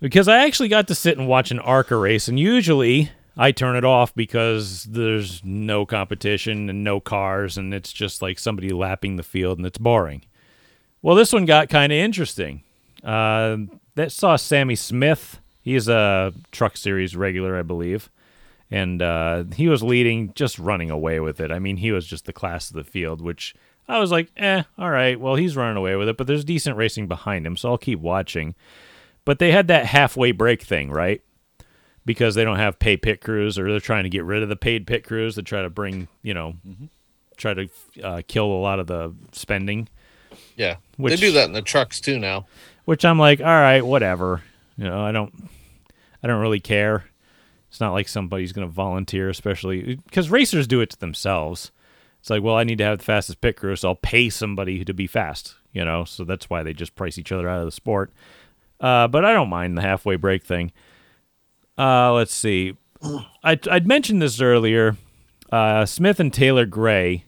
because I actually got to sit and watch an ARCA race, and usually I turn it off because there's no competition and no cars, and it's just like somebody lapping the field, and it's boring. Well, this one got kind of interesting. Uh, that saw Sammy Smith. He's a Truck Series regular, I believe, and uh, he was leading, just running away with it. I mean, he was just the class of the field, which I was like, eh, all right. Well, he's running away with it, but there's decent racing behind him, so I'll keep watching. But they had that halfway break thing, right? Because they don't have pay pit crews, or they're trying to get rid of the paid pit crews to try to bring, you know, try to uh, kill a lot of the spending. Yeah, Which- they do that in the trucks too now. Which I'm like, all right, whatever. You know, I don't, I don't really care. It's not like somebody's going to volunteer, especially because racers do it to themselves. It's like, well, I need to have the fastest pit crew, so I'll pay somebody to be fast. You know, so that's why they just price each other out of the sport. Uh, but I don't mind the halfway break thing. Uh, let's see. I I'd mentioned this earlier. Uh, Smith and Taylor Gray,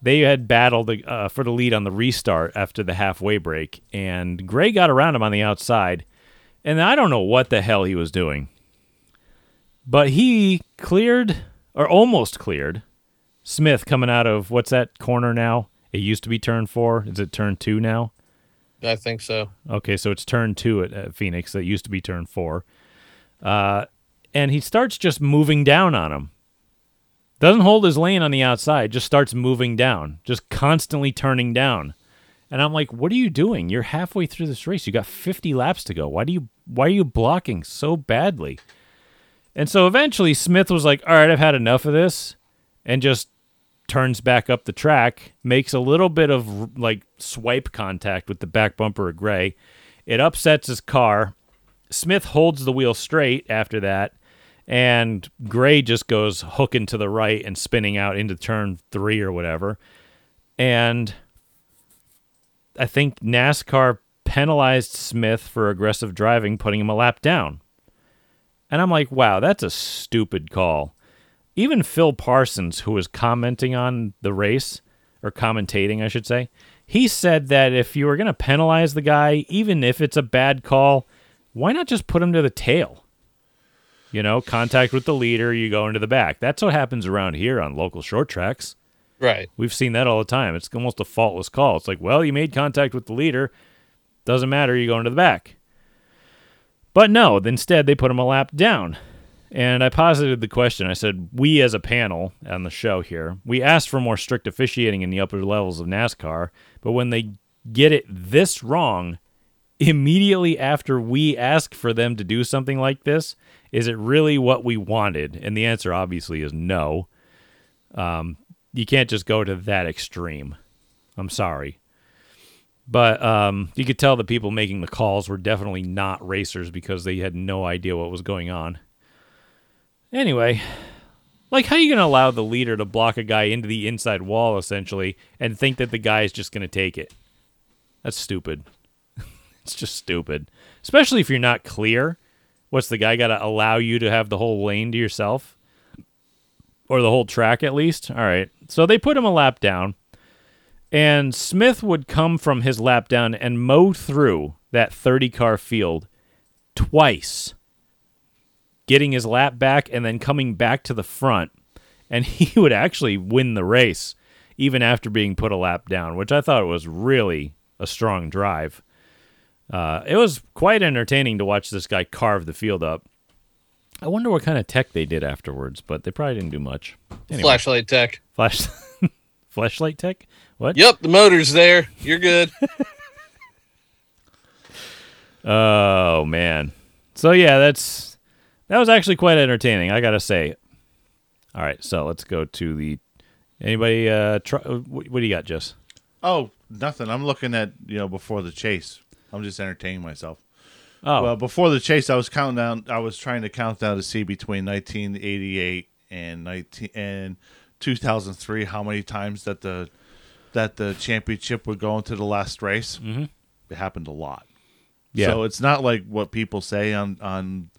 they had battled uh, for the lead on the restart after the halfway break, and Gray got around him on the outside, and I don't know what the hell he was doing, but he cleared or almost cleared Smith coming out of what's that corner now? It used to be turn four. Is it turn two now? I think so. Okay, so it's turn two at, at Phoenix. That used to be turn four. Uh, and he starts just moving down on him. Doesn't hold his lane on the outside, just starts moving down, just constantly turning down. And I'm like, what are you doing? You're halfway through this race. You got 50 laps to go. Why do you why are you blocking so badly? And so eventually Smith was like, all right, I've had enough of this, and just turns back up the track, makes a little bit of like swipe contact with the back bumper of Gray. It upsets his car, Smith holds the wheel straight after that, and Gray just goes hooking to the right and spinning out into turn three or whatever. And I think NASCAR penalized Smith for aggressive driving, putting him a lap down. And I'm like, wow, that's a stupid call. Even Phil Parsons, who was commenting on the race, or commentating, I should say, he said that if you were going to penalize the guy, even if it's a bad call, why not just put him to the tail? You know, contact with the leader, you go into the back. That's what happens around here on local short tracks. Right. We've seen that all the time. It's almost a faultless call. It's like, well, you made contact with the leader. Doesn't matter. You go into the back. But no, instead, they put him a lap down. And I posited the question. I said, we as a panel on the show here, we asked for more strict officiating in the upper levels of NASCAR. But when they get it this wrong, immediately after we ask for them to do something like this, is it really what we wanted? And the answer obviously is no. Um, you can't just go to that extreme. I'm sorry. But um, you could tell the people making the calls were definitely not racers because they had no idea what was going on. Anyway, like how are you going to allow the leader to block a guy into the inside wall essentially and think that the guy is just going to take it? That's stupid. it's just stupid. Especially if you're not clear. What's the guy got to allow you to have the whole lane to yourself? Or the whole track at least? All right. So they put him a lap down. And Smith would come from his lap down and mow through that 30 car field twice, getting his lap back and then coming back to the front. And he would actually win the race even after being put a lap down, which I thought was really a strong drive. Uh, it was quite entertaining to watch this guy carve the field up. I wonder what kind of tech they did afterwards, but they probably didn't do much. Anyway, Flashlight tech. flash, flashlight tech. What? Yep, the motor's there. You're good. Oh man. So yeah, that's that was actually quite entertaining. I gotta say. All right, so let's go to the. Anybody? Uh, try, what, what do you got, Jess? Oh, nothing. I'm looking at you know before the chase. I'm just entertaining myself. Oh, Well, before the chase, I was counting down. I was trying to count down to see between 1988 and 19 and 2003 how many times that the that the championship would go into the last race. Mm-hmm. It happened a lot. yeah. So it's not like what people say on on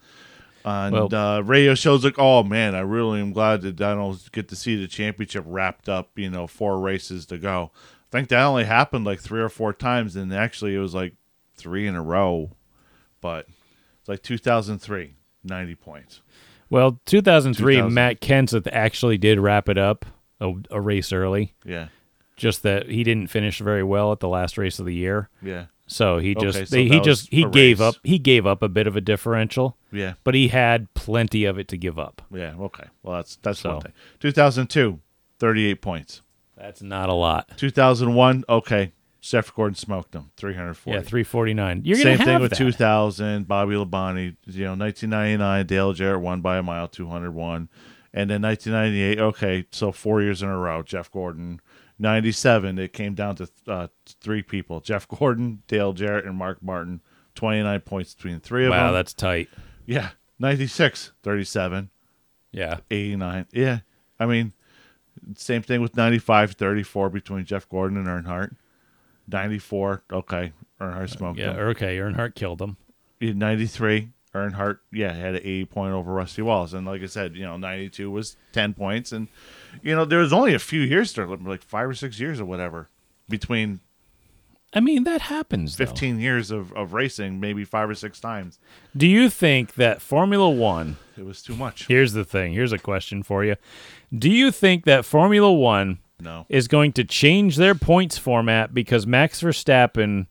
on Well- uh, radio shows. Like, oh man, I really am glad that I don't get to see the championship wrapped up. You know, four races to go. I think that only happened like three or four times, and actually it was like three in a row. But it's like 2003, 90 points. Well, 2003, 2000. Matt Kenseth actually did wrap it up a, a race early. Yeah, Just that he didn't finish very well at the last race of the year, yeah, so he just Okay, so they, he just he gave race. up he gave up a bit of a differential, yeah, but he had plenty of it to give up. yeah. Okay, well that's that's So. one thing. 2002, 38 points. That's not a lot. 2001, okay. Jeff Gordon smoked them 340. Yeah, 349. You're Same thing with that. 2000. Bobby Labonte, you know, 1999. Dale Jarrett won by a mile, 201, and then 1998. Okay, so four years in a row. Jeff Gordon. 97. It came down to uh, three people: Jeff Gordon, Dale Jarrett, and Mark Martin. 29 points between three of Wow, them. Wow, that's tight. yeah. 96, 37, Yeah. 89. Yeah, I mean, same thing with 95, 34 between Jeff Gordon and Earnhardt. 94. Okay, Earnhardt uh, smoked Yeah. him. Okay. Earnhardt killed him. in 93 earnhardt yeah had an 80 point over rusty Wallace. and like i said you know 92 was 10 points and you know there was only a few years there like five or six years or whatever between I mean, that happens. though. 15 years of, of racing maybe five or six times Do you think that Formula One? it was too much Here's the thing. Here's a question for you. Do you think that Formula One no. is going to change their points format because Max Verstappen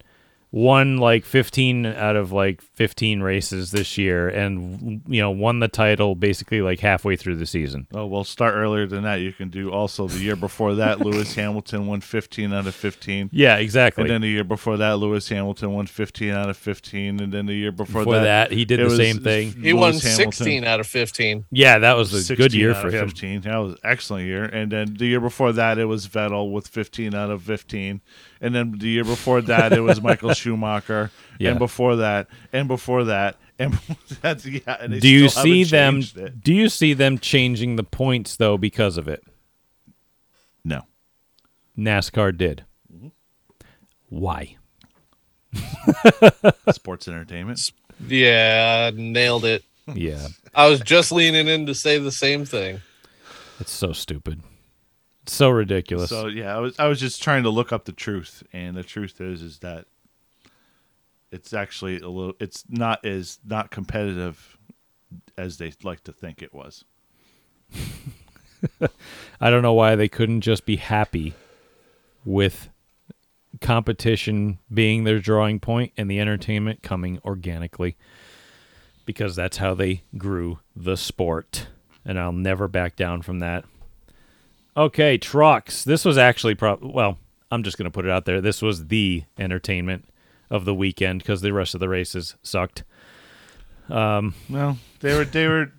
won like 15 out of like 15 races this year and you know won the title basically like halfway through the season oh we'll start earlier than that you can do also the year before that lewis hamilton won 15 out of 15 yeah exactly and then the year before that, Lewis Hamilton won 15 out of 15. And then the year before, Before that, he did the was same thing. He Lewis won Hamilton. 16 out of 15. yeah that was a good year out for of him 15. That was an excellent year. And then the year before that, it was Vettel with 15 out of 15. And then the year before that, it was Michael Schumacher. Yeah. And before that, and before that, And that's yeah. And they do you still see them? it. Do you see them changing the points though because of it? No. NASCAR did. Mm-hmm. Why? Sports entertainment. Yeah, nailed it. Yeah, I was just leaning in to say the same thing. it's so stupid. So ridiculous. So yeah, I was I was just trying to look up the truth, and the truth is is that it's actually a little. It's not as not competitive as they like to think it was. I don't know why they couldn't just be happy with competition being their drawing point and the entertainment coming organically because that's how they grew the sport and I'll never back down from that. Okay, trucks. This was actually pro- well, I'm just going to put it out there. This was the entertainment of the weekend because the rest of the races sucked. Um, Well, they were they were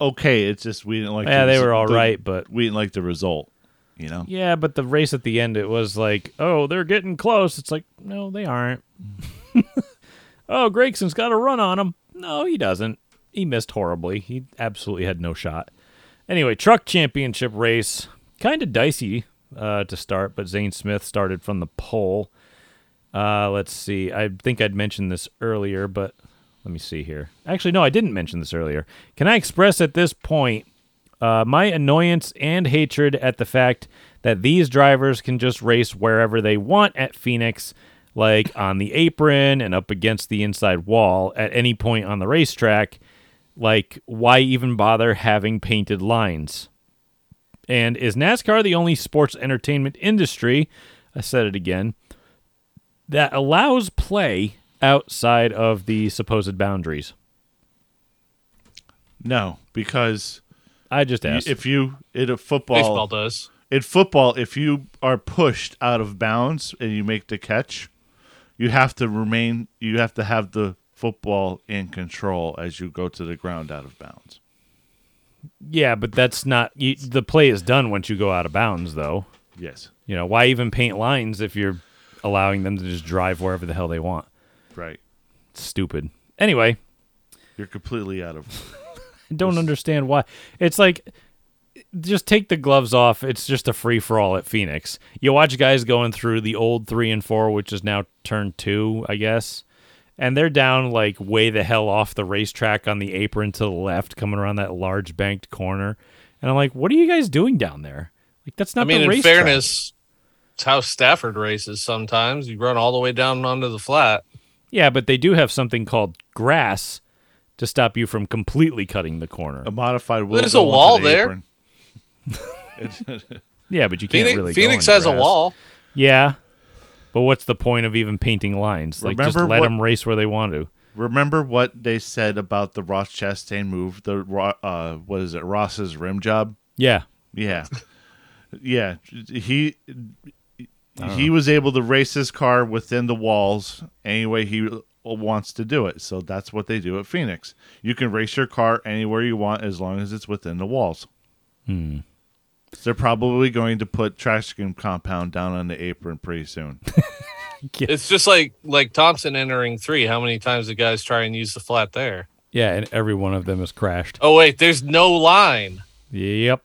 okay. It's just we didn't like. Yeah, the, they were all the- right, but we didn't like the result. You know. Yeah, but the race at the end, it was like, oh, they're getting close. It's like, no, they aren't. oh, Gragson's got a run on him. No, he doesn't. He missed horribly. He absolutely had no shot. Anyway, truck championship race, kind of dicey uh, to start, but Zane Smith started from the pole. Uh, let's see. I think I'd mentioned this earlier, but let me see here. Actually, no, I didn't mention this earlier. Can I express at this point uh, my annoyance and hatred at the fact that these drivers can just race wherever they want at Phoenix, like on the apron and up against the inside wall at any point on the racetrack. Like, why even bother having painted lines? And is NASCAR the only sports entertainment industry? I said it again that allows play outside of the supposed boundaries. No, because I just asked. if you in a uh, football Baseball does. in football, if you are pushed out of bounds and you make the catch, you have to remain. You have to have the football in control as you go to the ground out of bounds. Yeah, but that's not you, the play is done once you go out of bounds, though. Yes, You know why even paint lines if you're allowing them to just drive wherever the hell they want? right. It's stupid. Anyway, You're completely out of. I don't understand why. It's like just take the gloves off. It's just a free for all at Phoenix. You watch guys going through the old three and four, which is now turn two, I guess. And they're down like way the hell off the racetrack on the apron to the left, coming around that large banked corner. And I'm like, what are you guys doing down there? Like that's not I mean, the in racetrack. fairness, it's how Stafford races sometimes. You run all the way down onto the flat. Yeah, but they do have something called grass to stop you from completely cutting the corner. A modified will There's a wall the there. Yeah, but you can't Phoenix, really. Phoenix in has a wall. Yeah, but what's the point of even painting lines? Like just let what- them race where they want to. Remember what they said about the Ross Chastain move? The uh, what is it? Ross's rim job. Yeah, Yeah, yeah. He he was able to race his car within the walls any way he wants to do it. So that's what they do at Phoenix. You can race your car anywhere you want as long as it's within the walls. Hmm. They're probably going to put traction compound down on the apron pretty soon. It's just like like Thompson entering three. How many times the guys try and use the flat there? yeah, and every one of them has crashed. Oh wait, there's no line. Yep.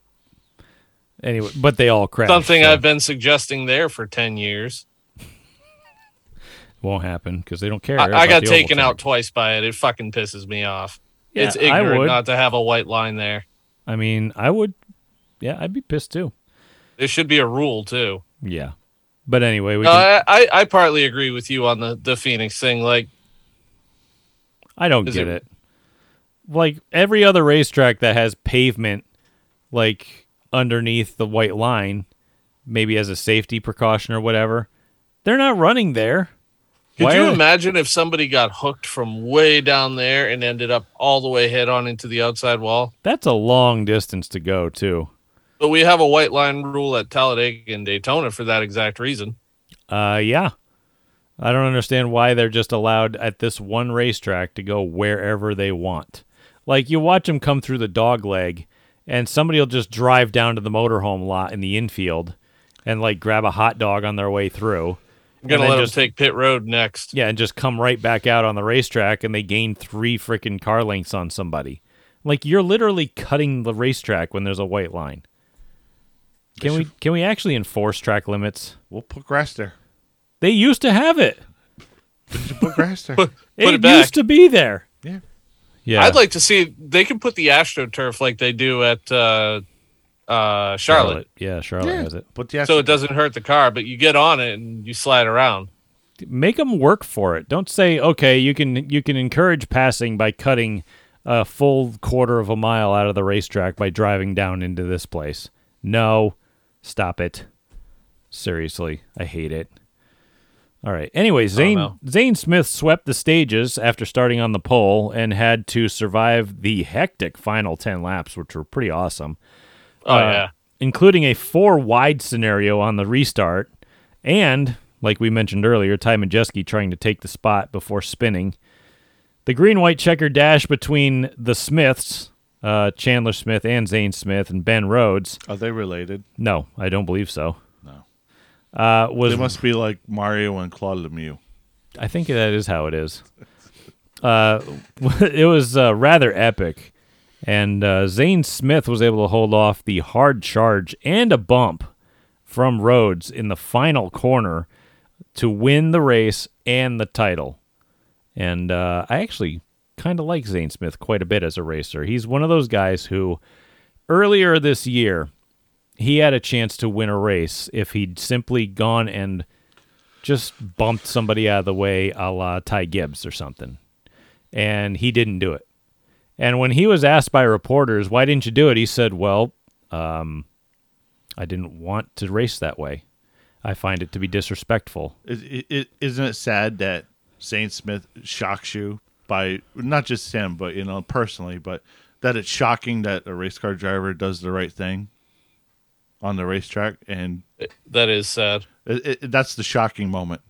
Anyway, but they all crashed. Something so I've been suggesting there for ten years. won't happen because they don't care. I, I got taken out twice by it. It fucking pisses me off. Yeah, it's I ignorant would. not to have a white line there. I mean, I would. Yeah, I'd be pissed too. There should be a rule too. Yeah, but anyway, we. No, can, I, I I partly agree with you on the the Phoenix thing. Like I don't get it- it. Like every other racetrack that has pavement, like underneath the white line, maybe as a safety precaution or whatever, they're not running there. Could Why you imagine if somebody got hooked from way down there and ended up all the way head on into the outside wall? That's a long distance to go too. But we have a white line rule at Talladega and Daytona for that exact reason. Uh, yeah. I don't understand why they're just allowed at this one racetrack to go wherever they want. Like you watch them come through the dog leg, and somebody will just drive down to the motorhome lot in the infield, and like grab a hot dog on their way through, I'm gonna let just- him take pit road next. Yeah, and just come right back out on the racetrack and they gain three freaking car lengths on somebody. Like you're literally cutting the racetrack when there's a white line. Can we can we actually enforce track limits? We'll put grass there. They used to have it. Just put grass there. Put it it back. used to be there. Yeah. Yeah. I'd like to see they can put the AstroTurf like they do at uh, uh, Charlotte, Yeah, Charlotte Yeah. has it. But the so it doesn't hurt the car. But you get on it and you slide around. Make them work for it. Don't say, "Okay, you can you can encourage passing by cutting a full quarter of a mile out of the racetrack by driving down into this place." No. Stop it. Seriously, I hate it. All right. Anyway, Zane no. Zane Smith swept the stages after starting on the pole and had to survive the hectic final 10 laps, which were pretty awesome. Oh Uh, yeah, including a four wide scenario on the restart, and like we mentioned earlier, Ty Majeski trying to take the spot before spinning. The green white checker dash between the Smiths, uh, Chandler Smith and Zane Smith, and Ben Rhodes. Are they related? No, I don't believe so. No. Uh, was They must be like Mario and Claude Lemieux. I think that is how it is. Uh, it was uh, rather epic, and uh, Zane Smith was able to hold off the hard charge and a bump from Rhodes in the final corner to win the race and the title. And uh, I actually kind of like Zane Smith quite a bit as a racer. He's one of those guys who earlier this year he had a chance to win a race if he'd simply gone and just bumped somebody out of the way a la Ty Gibbs or something. And he didn't do it. And when he was asked by reporters, why didn't you do it? He said, well, um, I didn't want to race that way. I find it to be disrespectful. Is it, it, isn't it sad that Zane Smith shocks you by not just him, but you know personally, but that it's shocking that a race car driver does the right thing on the racetrack, and that is sad. it, it, that's the shocking moment.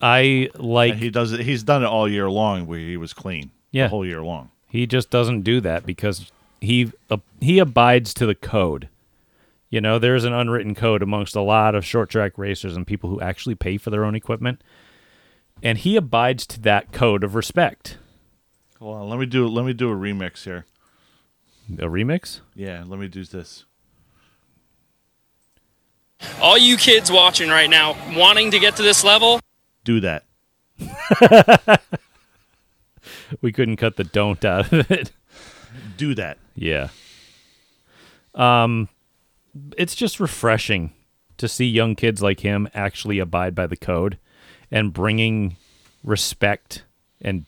I like And he does it. He's done it all year long, where he was clean Yeah. the whole year long. He just doesn't do that because he uh, he abides to the code. You know, there's an unwritten code amongst a lot of short track racers and people who actually pay for their own equipment, and he abides to that code of respect. Hold on, let me do let me do a remix here. A remix? Yeah, let me do this. all you kids watching right now wanting to get to this level Do that. We couldn't cut the don't out of it. Do that. Yeah. Um, it's just refreshing to see young kids like him actually abide by the code and bringing respect and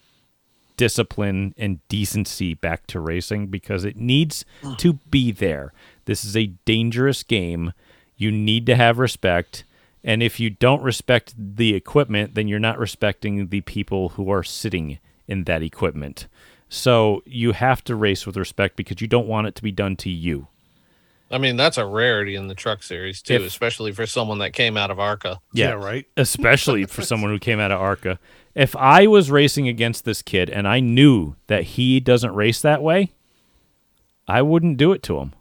discipline and decency back to racing because it needs to be there. This is a dangerous game. You need to have respect. And if you don't respect the equipment, then you're not respecting the people who are sitting in that equipment. So you have to race with respect because you don't want it to be done to you. I mean, that's a rarity in the truck series too, If- especially for someone that came out of ARCA. Yeah, right. Especially for someone who came out of ARCA. If I was racing against this kid and I knew that he doesn't race that way, I wouldn't do it to him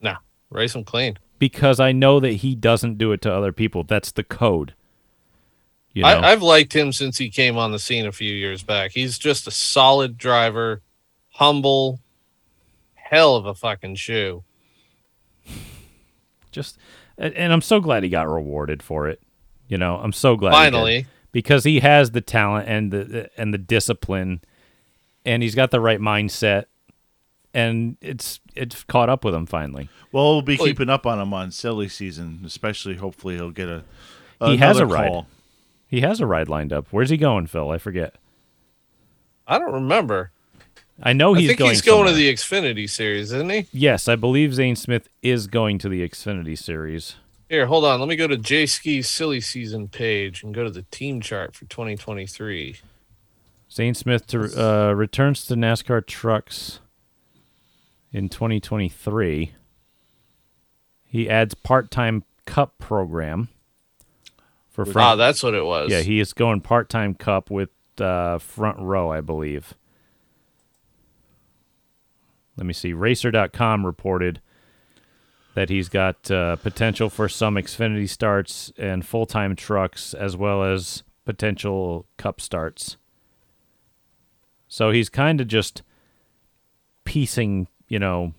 No, race him clean. because I know that he doesn't do it to other people. That's the code. You know? I, I've liked him since he came on the scene a few years back. He's just a solid driver, humble, hell of a fucking shoe. just and, I'm so glad he got rewarded for it. You know, I'm so glad. Finally. Because he has the talent and the and the discipline, and he's got the right mindset, and it's it's caught up with him finally. Well, we'll be Well, he- keeping up on him on silly season, especially. Hopefully, he'll get a. He has a another ride. call. He has a ride lined up. Where's he going, Phil? I forget. I don't remember. I know I he's think going. he's going to the Xfinity series, isn't he? Yes, I believe Zane Smith is going to the Xfinity Series. Here, hold on. Let me go to Jayski's silly season page and go to the team chart for 2023. Zane Smith to, uh, returns to NASCAR trucks in 2023. He adds part-time Cup program for front. Ah, that's what it was. yeah, he is going part-time Cup with uh, front row, I believe. Let me see. Racer.com reported that he's got uh, potential for some Xfinity starts and full time trucks, as well as potential Cup starts. So he's kind of just piecing, you know,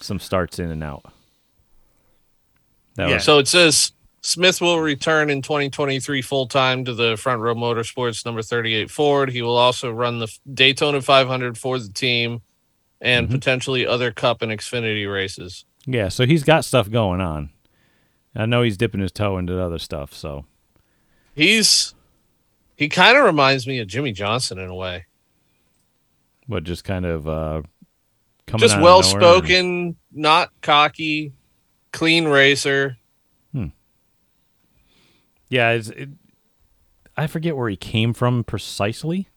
some starts in and out. That Yeah. was, So it says Smith will return in 2023 full time to the Front Row Motorsports number 38 Ford. He will also run the Daytona 500 for the team and Mm-hmm. potentially other Cup and Xfinity races. Yeah. So he's got stuff going on. I know he's dipping his toe into other stuff. So He's he kind of reminds me of Jimmie Johnson in a way. But just kind of uh, coming Just well and- spoken, not cocky, clean racer. Hmm. Yeah, it, I forget where he came from precisely,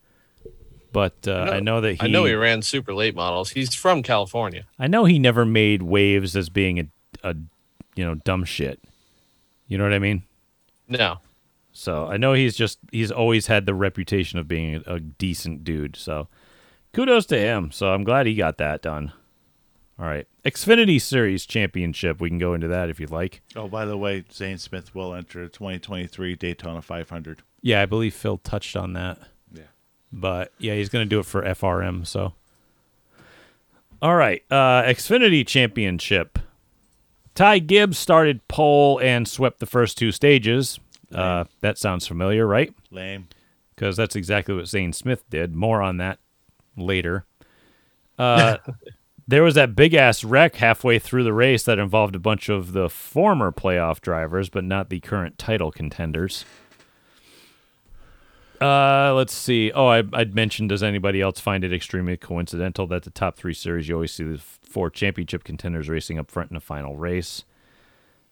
but uh, I, know, that he. I know he ran super late models. He's from California. I know he never made waves as being a, a, you know, dumb shit. You know what I mean? No. So I know he's just he's always had the reputation of being a, a decent dude. So kudos to him. So I'm glad he got that done. All right, Xfinity Series Championship. We can go into that if you'd like. Oh, by the way, Zane Smith will enter 2023 Daytona 500. Yeah, I believe Phil touched on that. But yeah, he's going to do it for FRM. So, all right, uh, Xfinity Championship. Ty Gibbs started pole and swept the first two stages. Uh, that sounds familiar, right? Lame. Because that's exactly what Zane Smith did. More on that later. Uh, there was that big ass wreck halfway through the race that involved a bunch of the former playoff drivers, but not the current title contenders. Uh, let's see. Oh, I, I'd mentioned. Does anybody else find it extremely coincidental that the top three series you always see the four championship contenders racing up front in the final race?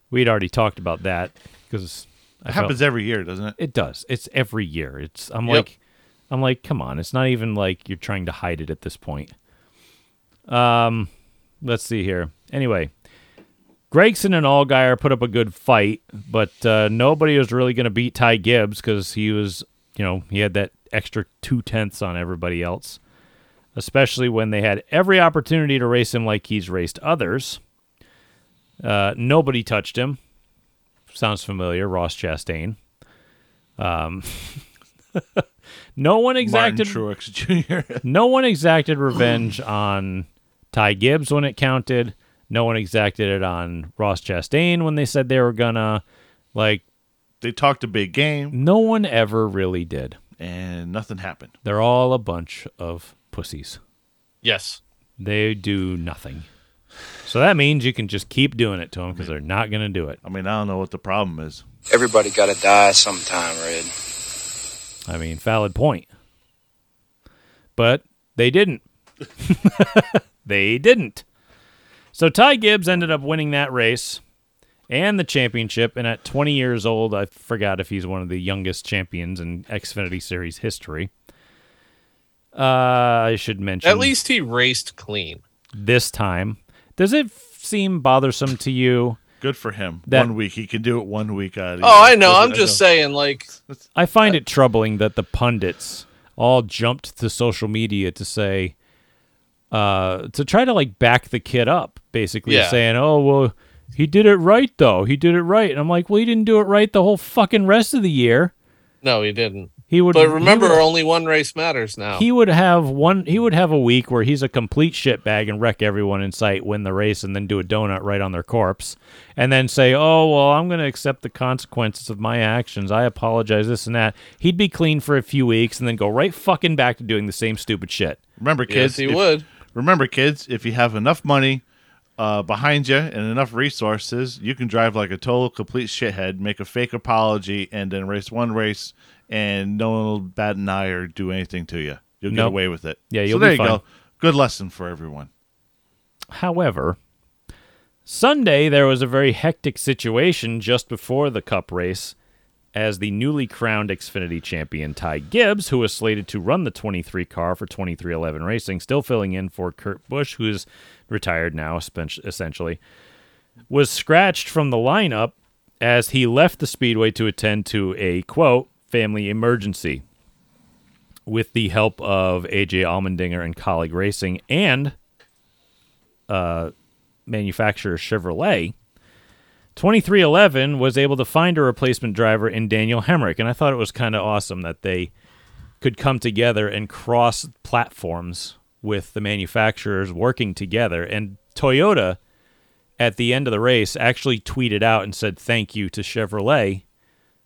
We'd already talked about that because It happens every year, doesn't it? it does. It's every year. It's I'm Yep. like I'm like, come on. It's not even like you're trying to hide it at this point. Um let's see here. Anyway, Gragson and Allgaier put up a good fight, but uh, nobody was really going to beat Ty Gibbs because he was, you know, he had that extra two tenths on everybody else, especially when they had every opportunity to race him like he's raced others. Uh, nobody touched him. Sounds familiar, Ross Chastain. Um, no one exacted Martin Truex Jr. no one exacted revenge on Ty Gibbs when it counted. No one exacted it on Ross Chastain when they said they were gonna. Like, they talked a big game, no one ever really did. and nothing happened. They're all a bunch of pussies. Yes. They do nothing. So that means you can just keep doing it to them because they're not gonna do it. I mean, I don't know what the problem is. Everybody got to die sometime, Red. I mean, valid point. But they didn't. they didn't. So Ty Gibbs ended up winning that race and the championship. And at 20 years old, I forgot if he's one of the youngest champions in Xfinity Series history. Uh, I should mention At least he raced clean. this time. Does it seem bothersome to you? Good for him. That- one week he can do it. One week out. Of Oh. I know. I'm I just know. saying, like, I find it troubling that the pundits all jumped to social media to say, uh, to try to like back the kid up, basically Yeah. saying, "Oh well, he did it right though. He did it right." And I'm like, "Well, he didn't do it right the whole fucking rest of the year. no, he didn't. He would." But remember, would- only one race matters now. he would have one. He would have a week where he's a complete shitbag and wreck everyone in sight, win the race, and then do a donut right on their corpse, and then say, "Oh well, I'm going to accept the consequences of my actions. I apologize, this and that." He'd be clean for a few weeks and then go right fucking back to doing the same stupid shit. Remember, kids. yes, he if- would. Remember, kids. If you have enough money uh, behind you and enough resources, you can drive like a total complete shithead, make a fake apology, and then race one race, and no one will bat an eye or do anything to you. You'll get away with it. Yeah, you'll there be you fine. go. Good lesson for everyone. However, Sunday there was a very hectic situation just before the Cup race, as the newly crowned Xfinity champion Ty Gibbs, who was slated to run the 23 car for 2311 Racing, still filling in for Kurt Busch, who is retired now, essentially, was scratched from the lineup as he left the speedway to attend to a quote family emergency. With the help of AJ Allmendinger and Kaulig Racing and uh, manufacturer Chevrolet, 2311 was able to find a replacement driver in Daniel Hemric, and I thought it was kind of awesome that they could come together and cross platforms with the manufacturers working together. And Toyota, at the end of the race, actually tweeted out and said thank you to Chevrolet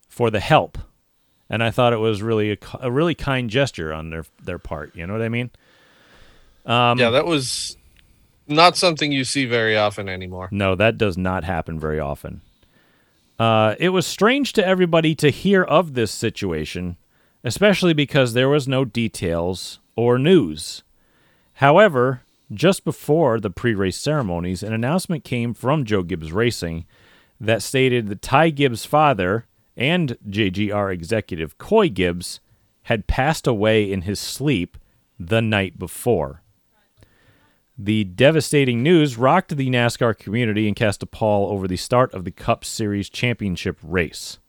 for the help. And I thought it was really a, a really kind gesture on their their part. You know what I mean? Um, yeah, that was not something you see very often anymore. No, that does not happen very often. Uh, it was strange to everybody to hear of this situation, especially because there was no details or news. However, just before the pre race ceremonies, an announcement came from Joe Gibbs Racing that stated that Ty Gibbs' father and JGR executive Coy Gibbs had passed away in his sleep the night before. The devastating news rocked the NASCAR community and cast a pall over the start of the Cup Series championship race.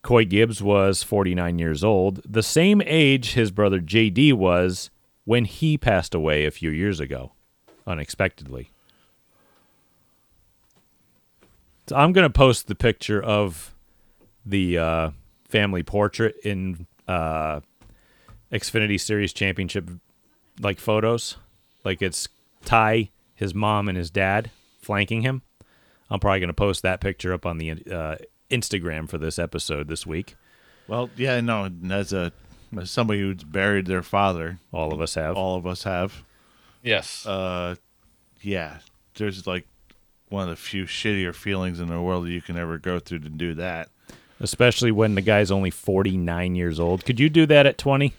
Coy Gibbs was 49 years old, the same age his brother JD was when he passed away a few years ago, unexpectedly. So I'm going to post the picture of the uh, family portrait in uh, Xfinity Series Championship like photos. Like it's Ty, his mom, and his dad flanking him. I'm probably going to post that picture up on the uh, Instagram for this episode this week. Well, yeah, no, as a as somebody who's buried their father, All of us have. all of us have. Yes. Uh, yeah, there's like one of the few shittier feelings in the world that you can ever go through to do that. Especially when the guy's only 49 years old. Could you do that at 20?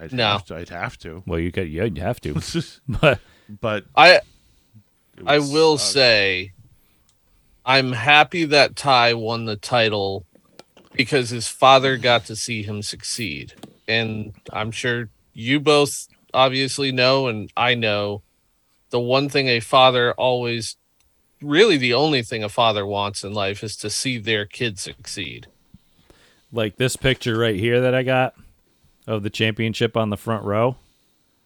I'd No. have to, I'd have to. Well, you could. Yeah, you have to. but but I I will suck. say I'm happy that Ty won the title because his father got to see him succeed. And I'm sure you both obviously know and I know the one thing a father always really the only thing a father wants in life is to see their kid succeed. like this picture right here that I got of the championship on the front row.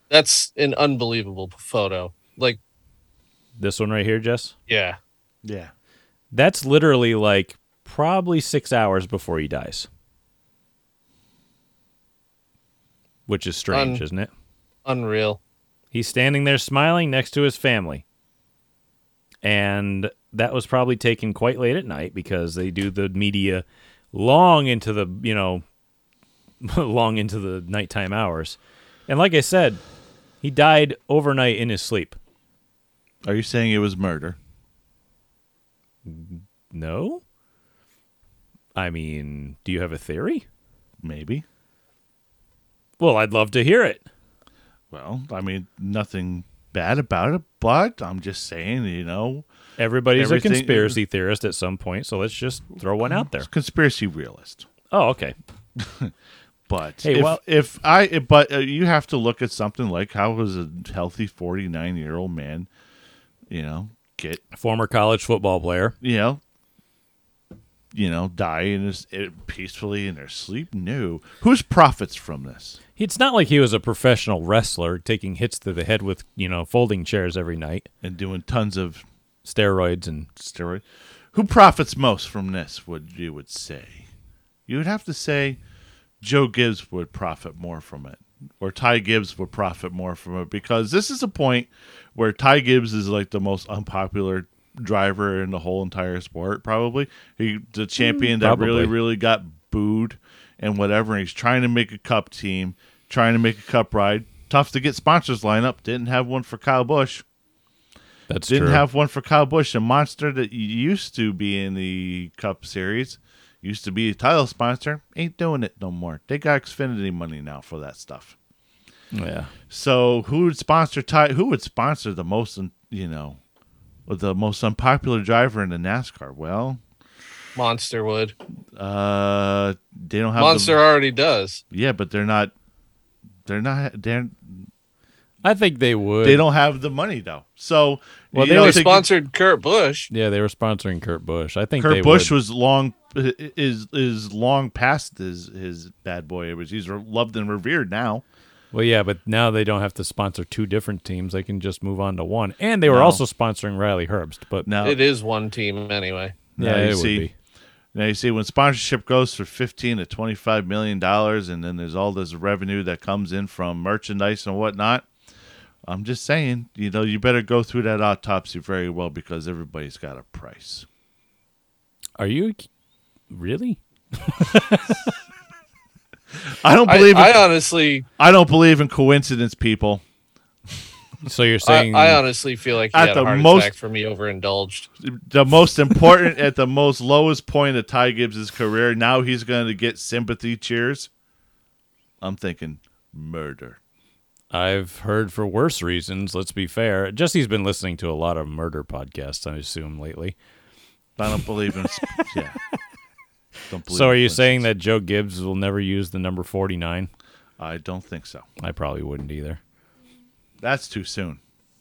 That's an unbelievable photo. Like, This one right here, Jess. yeah. yeah, That's literally like probably six hours before he dies. Which is strange, Un- isn't it? Unreal. He's standing there smiling next to his family. And that was probably taken quite late at night because they do the media long into the, you know, long into the nighttime hours. And like I said, he died overnight in his sleep. are you saying it was murder? No? I mean, do you have a theory? Maybe. Well, I'd love to hear it. Well, I mean, nothing bad about it, but I'm just saying, you know, Everybody's a conspiracy theorist at some point, so let's just throw one out there. conspiracy realist. Oh, okay. But Hey, if, well- if I, but uh, you have to look at something like how was a healthy 49 year old man, you know, get, Former college football player. you know, you know, die in his, it, peacefully in their sleep? No. Who's profits from this? It's not like he was a professional wrestler taking hits to the head with, you know, folding chairs every night, And doing tons of steroids and steroid. Who profits most from this? Would you would say? You would have to say Joe Gibbs would profit more from it, or Ty Gibbs would profit more from it because this is a point where Ty Gibbs is like the most unpopular driver in the whole entire sport. Probably he the mm, champion that really really got booed and whatever. And he's trying to make a cup team, trying to make a cup ride. Tough to get sponsors line up. Didn't have one for Kyle Busch. that's Didn't true. have one for Kyle Busch, a monster that used to be in the Cup Series, used to be a title sponsor, ain't doing it no more. They got Xfinity money now for that stuff. yeah. So who would sponsor Ty? Who would sponsor the most, you know, the most unpopular driver in the NASCAR? Well, Monster would. uh, they don't have Monster The, already does. yeah, but they're not. They're not. They're. I think they would. They don't have the money though. So Well, you they know, They to- sponsored Kurt Busch. Yeah, they were sponsoring Kurt Busch. I think they Kurt Busch would. was long is is long past his his bad boy. It was he's loved and revered now. Well, yeah, but now they don't have to sponsor two different teams. They can just move on to one. And they were No. also sponsoring Riley Herbst. But Now, It is one team anyway. yeah, now you it would see, be. now you see when sponsorship goes for fifteen to twenty-five million dollars, and then there's all this revenue that comes in from merchandise and whatnot. I'm just saying, you know, you better go through that autopsy very well because everybody's got a price. Are you really? I don't I, believe in, I honestly, I, don't believe in coincidence, people. So you're saying I honestly feel like he At had the a heart most- for me overindulged. the most important at the most lowest point of Ty Gibbs' career. Now he's going to get sympathy cheers. I'm thinking murder. I've heard for worse reasons. Let's be fair. Jesse's been listening to a lot of murder podcasts, I assume, lately. I don't believe in. yeah. Don't believe So are you saying that Joe Gibbs will never use the number 49? I don't think so. I probably wouldn't either. That's too soon.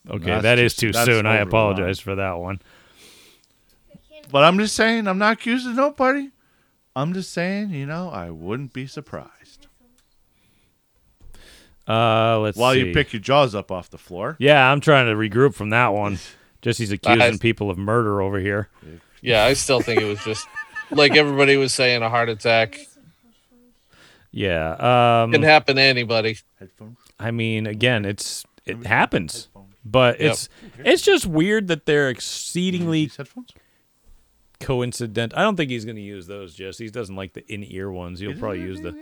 Okay, That's that too- too soon. I apologize for that one. But I'm just saying, I'm not accusing nobody. I'm just saying, you know, I wouldn't be surprised. Uh, let's While see. you pick your jaws up off the floor. Yeah, I'm trying to regroup from that one. Jesse's accusing I- people of murder over here. Yeah, I still think it was just like everybody was saying a heart attack Yeah. Um, can happen to anybody. Headphones. I mean, again, it's it happens, but Yep. it's it's just weird that they're exceedingly These headphones? coincident. I don't think he's going to use those, Jesse. He doesn't like the in-ear ones. He'll probably use the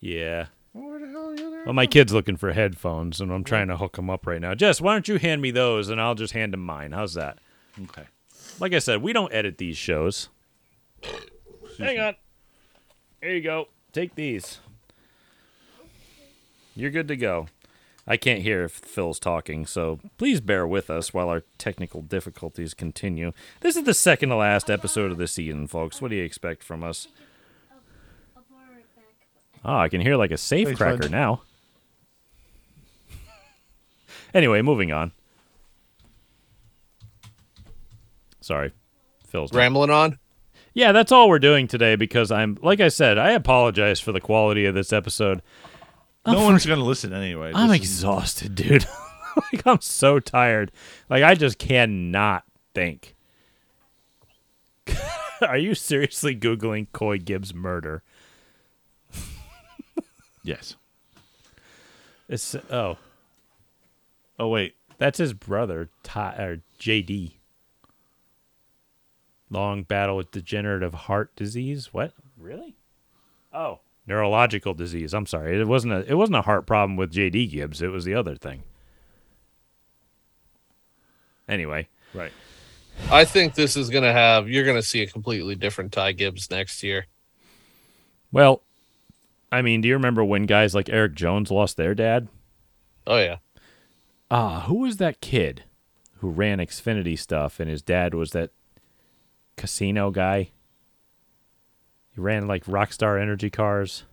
yeah. Where the hell are you there? Well, my kid's looking for headphones, and I'm trying to hook him up right now. Jess, why don't you hand me those, and I'll just hand him mine. How's that? Okay. Like I said, we don't edit these shows. Hang on. There you go. Take these. You're good to go. I can't hear if Phil's talking, so please bear with us while our technical difficulties continue. This is the second to last episode of the season, folks. What do you expect from us? Oh, I can hear like a safe Thanks, cracker bud. now. anyway, moving on. Sorry. Phil's not- Rambling on. yeah, that's all we're doing today because I'm, like I said, I apologize for the quality of this episode. No oh, one's going to listen anyway. I'm This is- exhausted, dude. like, I'm so tired. Like, I just cannot think. Are you seriously Googling Coy Gibbs murder? Yes. It's, oh, Oh, wait. that's his brother, Ty, or JD. Long battle with degenerative heart disease. What? Really? Oh, neurological disease. I'm sorry. It wasn't a it wasn't a heart problem with JD Gibbs. It was the other thing. Anyway, Right. I think this is gonna have. You're gonna see a completely different Ty Gibbs next year. well, I mean, do you remember when guys like Erik Jones lost their dad? Oh yeah. Ah, who was that kid who ran Xfinity stuff and his dad was that casino guy? He ran like Rockstar Energy cars.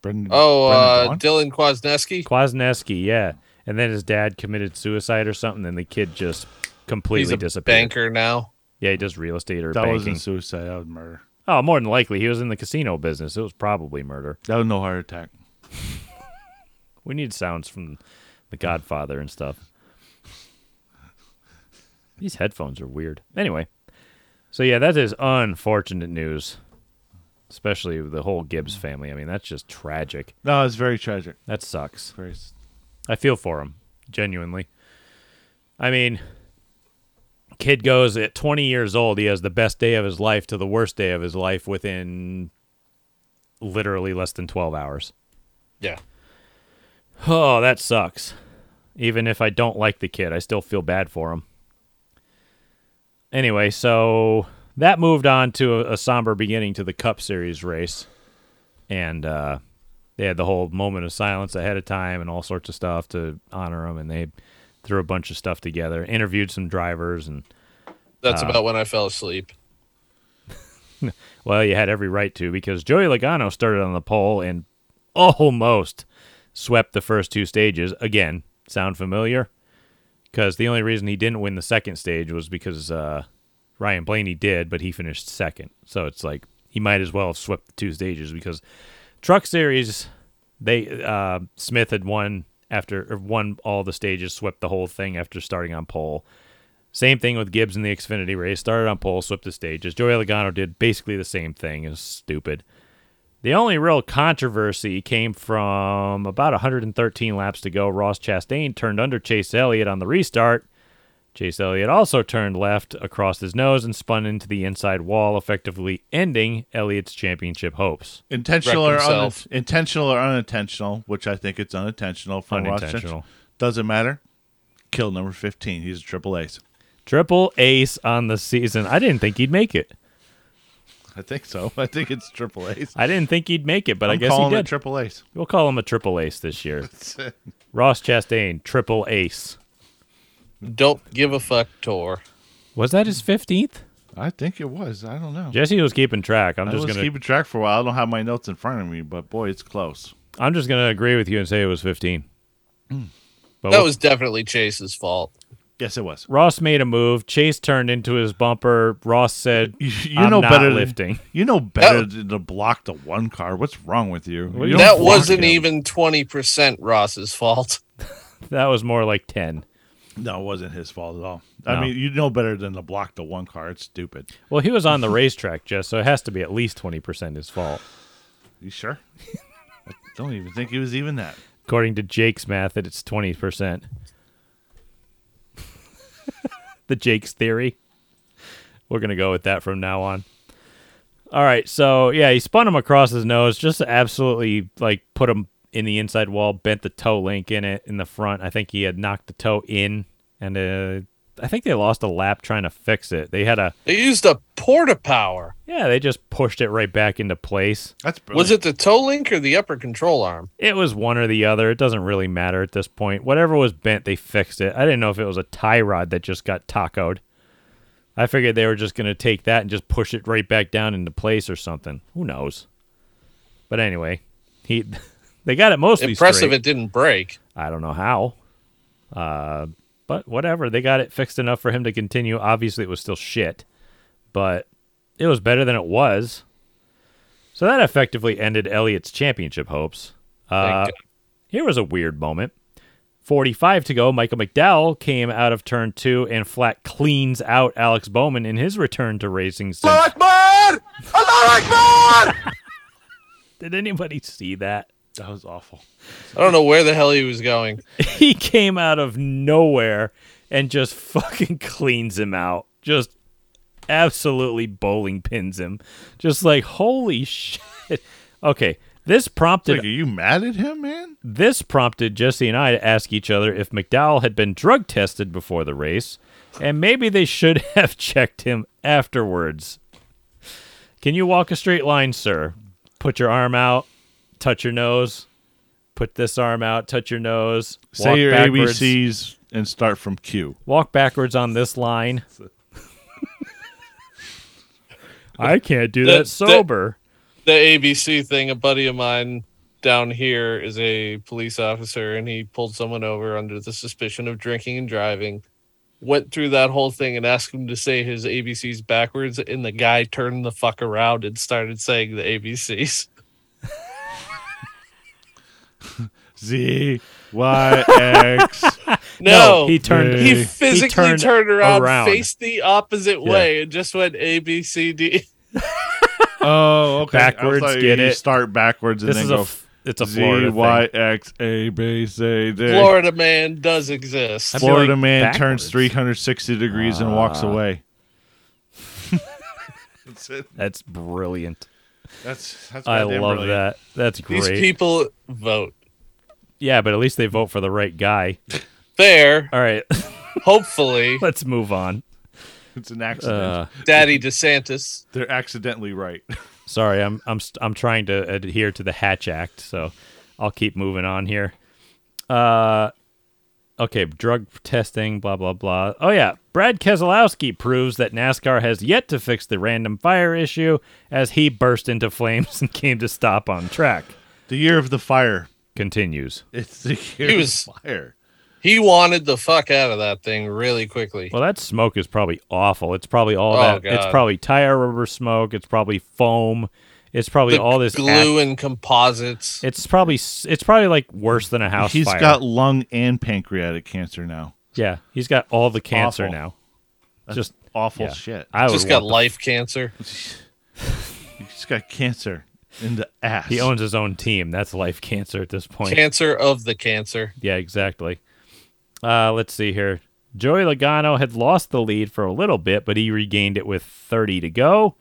Brendan, Oh, uh, Dylan Kwasniewski. Kwasniewski, yeah. And then his dad committed suicide or something, and the kid just completely He's a disappeared. banker now. Yeah, he does real estate or That banking. wasn't suicide. That was murder. Oh, more than likely, he was in the casino business. It was probably murder. That was no heart attack. We need sounds from The Godfather and stuff. These headphones are weird. Anyway, so yeah, that is unfortunate news, especially the whole Gibbs family. I mean, that's just tragic. No, it's very tragic. That sucks. Very. I feel for him, genuinely. I mean, kid goes at 20 years old, he has the best day of his life to the worst day of his life within literally less than 12 hours. Yeah. Oh, that sucks. Even if I don't like the kid, I still feel bad for him. Anyway, so that moved on to a, a somber beginning to the Cup Series race. And uh, they had the whole moment of silence ahead of time and all sorts of stuff to honor him. And they threw a bunch of stuff together, interviewed some drivers. And, That's Uh, about when I fell asleep. well, you had every right to because Joey Logano started on the pole and almost swept the first two stages. Again, sound familiar? Because the only reason he didn't win the second stage was because uh, Ryan Blaney did, but he finished second. So it's like he might as well have swept the two stages because Truck Series, they uh, Smith had won after won all the stages, swept the whole thing after starting on pole. Same thing with Gibbs in the Xfinity race. Started on pole, swept the stages. Joey Logano did basically the same thing. It stupid. The only real controversy came from about 113 laps to go. Ross Chastain turned under Chase Elliott on the restart. Chase Elliott also turned left across his nose and spun into the inside wall, effectively ending Elliott's championship hopes. Intentional or un- intentional or unintentional, which I think it's unintentional from Ross Unintentional. Doesn't matter. Kill number 15. He's a triple ace. Triple ace on the season. I didn't think he'd make it. I think so. I think it's triple ace. I didn't think he'd make it, but I I'm guess he calling did. it triple ace. we'll call him a triple ace this year. Ross Chastain, triple ace. Don't give a fuck tour. Was that his 15th? I think it was. I don't know. Jesse was keeping track. I'm I just was gonna keeping track for a while. I don't have my notes in front of me, but boy, it's close. I'm just gonna agree with you and say it was 15. Hmm. But That we'll- was definitely Chase's fault. Yes, it was. Ross made a move. Chase turned into his bumper. Ross said, You, you I'm know not better lifting. Than, you know better That- than to block the one car. What's wrong with you? You you don't That block wasn't him. even 20% Ross's fault. That was more like 10. No, it wasn't his fault at all. No. I mean, you know better than to block the one car. It's stupid. Well, he was on the racetrack, Jess, so it has to be at least 20% his fault. You sure? I don't even think it was even that. According to Jake's math, that it's 20%. the Jake's theory. We're going to go with that from now on. All right, so yeah, he spun him across his nose, just to absolutely like put him in the inside wall, bent the toe link in it in the front. I think he had knocked the toe in, and uh, I think they lost a lap trying to fix it. They had a They used a porta power. yeah, they just pushed it right back into place. That's brilliant. Was it the toe link or the upper control arm? It was one or the other. It doesn't really matter at this point. Whatever was bent, they fixed it. I didn't know if it was a tie rod that just got tacoed. I figured they were just going to take that and just push it right back down into place or something. Who knows? But anyway, he they got it mostly Impressive straight. it didn't break. I don't know how. Uh, but whatever. They got it fixed enough for him to continue. Obviously, it was still shit, but it was better than it was. So that effectively ended Elliott's championship hopes. Uh, here was a weird moment. 45 to go. Michael McDowell came out of turn two and flat cleans out Alex Bowman in his return to racing. Since, Akbar! Allah Akbar! did anybody see that? That was awful. I don't know where the hell he was going. he came out of nowhere and just fucking cleans him out. Just absolutely bowling pins him. Just like holy shit. Okay, this prompted Like, are you mad at him, man? this prompted Jesse and I to ask each other if McDowell had been drug tested before the race, and maybe they should have checked him afterwards. Can you walk a straight line, sir? Put your arm out, touch your nose. Put this arm out, touch your nose. Say your backwards, ABCs and start from Q. Walk backwards on this line. I can't do That- that that- sober. The ABC thing, a buddy of mine down here is a police officer and he pulled someone over under the suspicion of drinking and driving. Went through that whole thing and asked him to say his ABCs backwards, and the guy turned the fuck around and started saying the ABCs. Z Y X. No, he turned. he He physically turned turned, around, around. faced the opposite Yeah. way, and just went A B C D. Oh, okay. Backwards, like, get you it? Start backwards and This then is a. go f- It's a Florida Z Y thing. X A B C D. Florida man does exist. I feel Florida like man backwards. turns 360 degrees and walks Ah. away. that's it. That's brilliant. That's that's I love brilliant. that. That's great. These great. people vote yeah, but at least they vote for the right guy. fair. All right, Hopefully, let's move on. It's an accident. Uh, Daddy DeSantis. They're accidentally right. sorry, I'm I'm st- I'm trying to adhere to the Hatch Act, so I'll keep moving on here. Uh, okay, drug testing, blah blah blah. Oh yeah, Brad Keselowski proves that NASCAR has yet to fix the random fire issue as he burst into flames and came to stop on track. the year of the fire. Continues. It's the year He was- fire. He wanted the fuck out of that thing really quickly. Well, that smoke is probably awful. It's probably all Oh, that. It's probably tire rubber smoke. It's probably foam. It's probably The all this glue ac- and composites. It's probably it's probably like worse than a house He's fire. got lung and pancreatic cancer now. yeah, he's got all the cancer Awful. now. That's Just awful yeah. shit. I Just got want the- life cancer. He's got cancer in the ass. He owns his own team. That's life cancer at this point. Cancer of the cancer. Yeah, exactly. Uh, let's see here. Joey Logano had lost the lead for a little bit, but he regained it with 30 to go.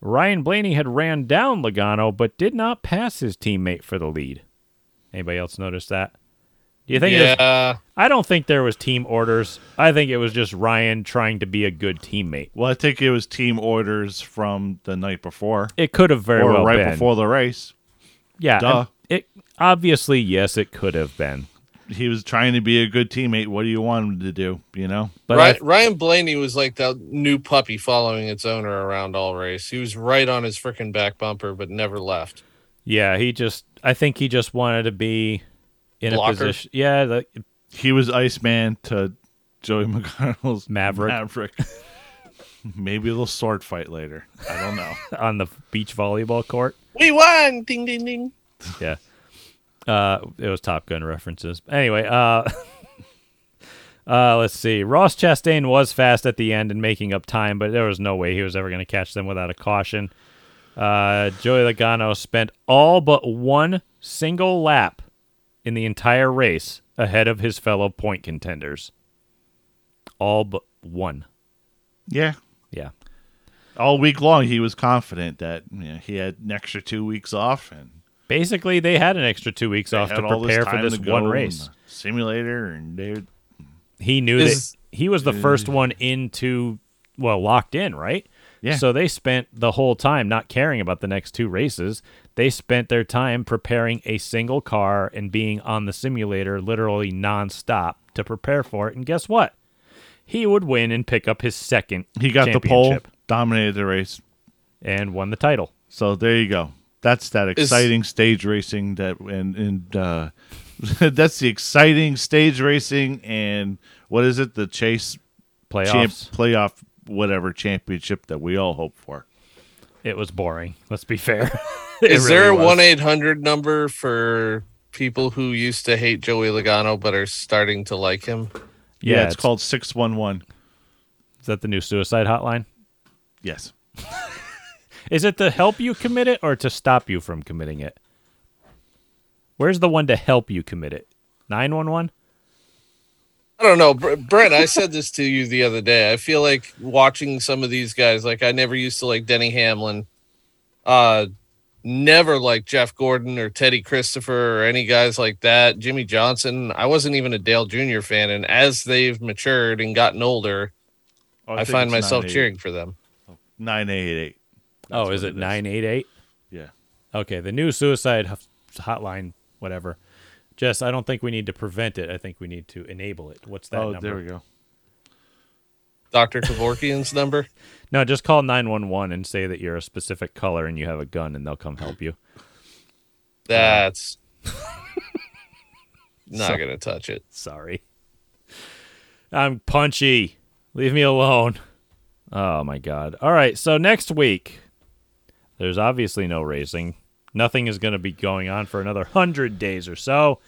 Ryan Blaney had ran down Logano, but did not pass his teammate for the lead. Anybody else notice that? Do you think? It was, Yeah. I don't think there was team orders. I think it was just Ryan trying to be a good teammate. Well, I think it was team orders from the night before, It could have very or well right been. before the race. yeah, Duh. It obviously yes, it could have been. He was trying to be a good teammate. What do you want him to do? You know, But Ry- I- Ryan Blaney was like the new puppy following its owner around all race. He was right on his freaking back bumper, but never left. yeah, he just. I think he just wanted to be in Blocker? a position. Yeah, the, he was Iceman to Joey McConnell's Maverick. Maverick. Maybe a little sword fight later. I don't know. on the beach volleyball court. We won! Ding, ding, ding. Yeah. Uh, it was Top Gun references. Anyway, uh, uh, let's see. Ross Chastain was fast at the end and making up time, but there was no way he was ever going to catch them without a caution. Uh, Joey Logano spent all but one single lap in the entire race ahead of his fellow point contenders. All but one. Yeah. Yeah. All week long, he was confident that you know, he had an extra two weeks off and Basically, they had an extra two weeks off to all prepare for this one race. simulator, and they he knew Is- that he was the first one into well locked in right Yeah. so they spent the whole time not caring about the next two races they spent their time preparing a single car and being on the simulator literally nonstop to prepare for it and guess what he would win and pick up his second he got the pole, dominated the race. and won the title So there you go. That's that exciting stage racing that and and uh, that's the exciting stage racing and what is it? The chase playoffs champ playoff whatever championship that we all hope for. It was boring let's be fair It Is there a 1 800 number for people who used to hate Joey Logano but are starting to like him? Yeah, yeah it's, called six one one. is that the new suicide hotline Yes. Is it to help you commit it or to stop you from committing it? Where's the one to help you commit it? 911? I don't know, Br- Brent. I said this to you the other day. I feel like watching some of these guys. Like I never used to like Denny Hamlin. Uh, never like Jeff Gordon or Teddy Christopher or any guys like that. Jimmie Johnson. I wasn't even a Dale Jr. fan, and as they've matured and gotten older, Oh, I, think find myself cheering for them. Nine eight eight. Oh, is it it is. 988? Yeah. Okay, the new suicide hotline, whatever. Jess, I don't think we need to prevent it. I think we need to enable it. What's that oh, number? there we go. Dr. Kevorkian's number. No, just call 911 and say that you're a specific color and you have a gun and they'll come help you. That's not So- gonna touch it. Sorry. I'm punchy. Leave me alone. Oh my god. All right, so next week there's obviously no racing. Nothing is going to be going on for another 100 days or so.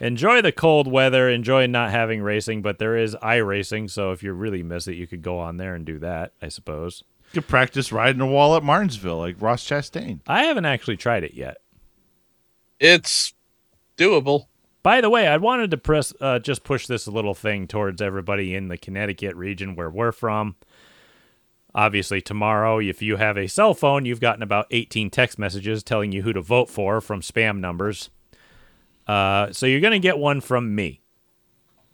Enjoy the cold weather, enjoy not having racing, but there is iRacing, so if you really miss it, you could go on there and do that, I suppose. You could practice riding a wall at Martinsville like Ross Chastain. I haven't actually tried it yet. It's doable. By the way, I wanted to press uh, just push this little thing towards everybody in the Connecticut region where we're from. Obviously, tomorrow, if you have a cell phone, you've gotten about 18 text messages telling you who to vote for from spam numbers. Uh, so you're going to get one from me.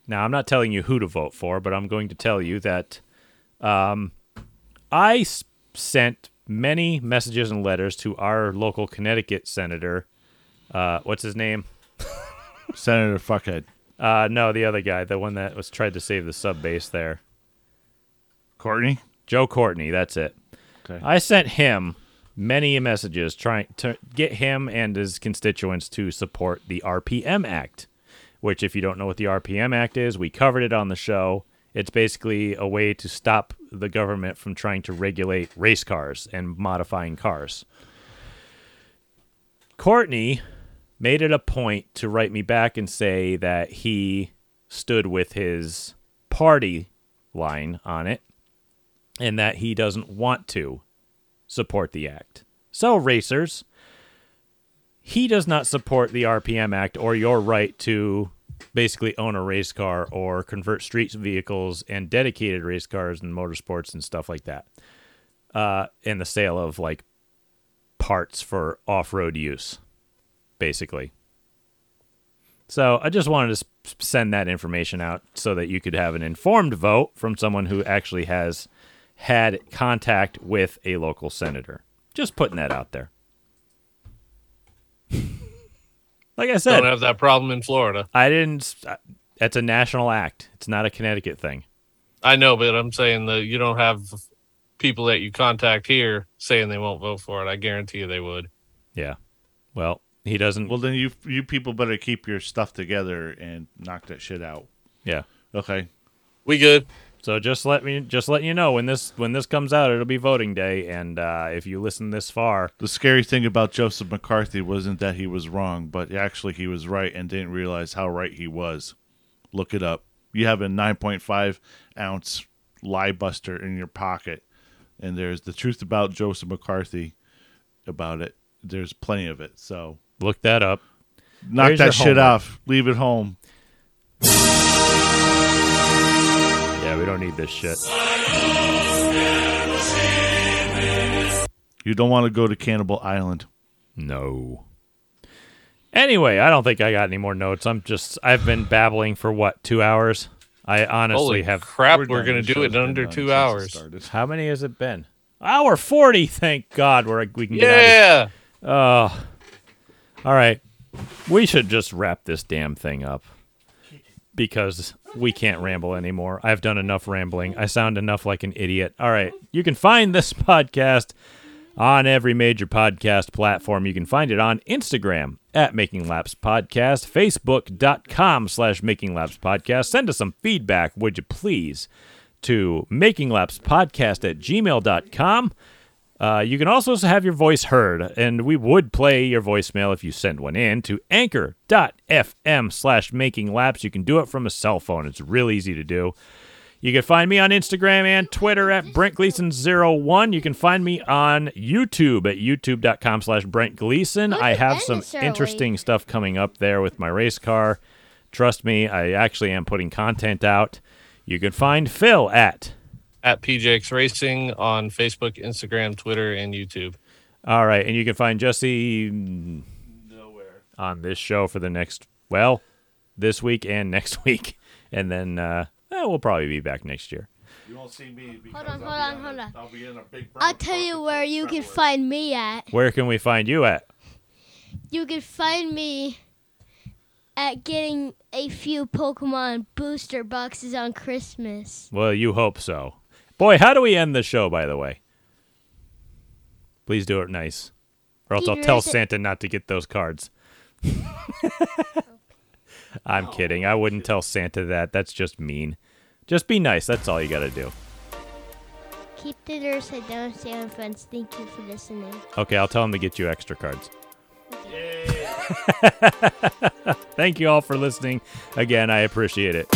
Now, I'm not telling you who to vote for, but I'm going to tell you that um, I s- sent many messages and letters to our local Connecticut senator. Uh, what's his name? Senator Fuckhead. Uh, no, the other guy, the one that was tried to save the sub base there. Courtney. Joe Courtney, that's it. Okay. I sent him many messages trying to get him and his constituents to support the RPM Act, which, if you don't know what the RPM Act is, we covered it on the show. It's basically a way to stop the government from trying to regulate race cars and modifying cars. Courtney made it a point to write me back and say that he stood with his party line on it and that he doesn't want to support the act. So, racers, he does not support the RPM Act or your right to basically own a race car or convert street vehicles and dedicated race cars and motorsports and stuff like that. Uh, and the sale of like parts for off road use, basically. So I just wanted to send that information out so that you could have an informed vote from someone who actually has had contact with a local senator. Just putting that out there. like I said, Don't have that problem in Florida. I didn't. That's a national act. It's not a Connecticut thing. I know, but I'm saying that you don't have people that you contact here saying they won't vote for it. I guarantee you they would. Yeah. Well, he doesn't. Well, then you you people better keep your stuff together and knock that shit out. yeah. Okay. We good. So just let me just letting you know when this when this comes out, it'll be voting day, and uh, if you listen this far, The scary thing about Joseph McCarthy wasn't that he was wrong, but actually he was right and didn't realize how right he was. Look it up. You have a 9.5 ounce lie buster in your pocket, and there's the truth about Joseph McCarthy about it. There's plenty of it. So look that up. knock There's that shit homework. off. Leave it home. Yeah, we don't need this shit. You don't want to go to Cannibal Island. No. Anyway, I don't think I got any more notes. I'm just I've been babbling for what two hours. I honestly Holy have. crap, We're we're, gonna do it in under two hours. How many has it been? Hour forty. Thank God, where we can get out. Yeah. Oh. All right. We should just wrap this damn thing up because we can't ramble anymore. I've done enough rambling. I sound enough like an idiot. All right. You can find this podcast on every major podcast platform. You can find it on Instagram at Making Laps Podcast, Facebook.com slash Making Laps Podcast. Send us some feedback, would you please, to Making Laps Podcast at gmail.com. Uh, you can also have your voice heard, and we would play your voicemail if you send one in to anchor.fm slash making laps. You can do it from a cell phone. It's real easy to do. You can find me on Instagram and Twitter at Brent Gleason01. You can find me on YouTube at youtube.com slash Brent Gleason. I have some interesting stuff coming up there with my race car. Trust me, I actually am putting content out. You can find Phil at At PJX Racing on Facebook, Instagram, Twitter, and YouTube. All right, and you can find Jesse nowhere on this show for the next well, this week and next week, and then uh, eh, we'll probably be back next year. You won't see me because Hold on, hold I'll be on, a- hold on. I'll be in a big I'll tell you where you can Trevor. find me at. Where can we find you at? You can find me at getting a few Pokemon booster boxes on Christmas. Well, you hope so. Boy, how do we end the show? By the way, please do it nice, or else I'll tell Santa not to get those cards. I'm kidding. I wouldn't tell Santa that. That's just mean. Just be nice. That's all you got to do. Keep the door side down, stay on friends. Thank you for listening. Okay, I'll tell him to get you extra cards. Thank you all for listening. Again, I appreciate it.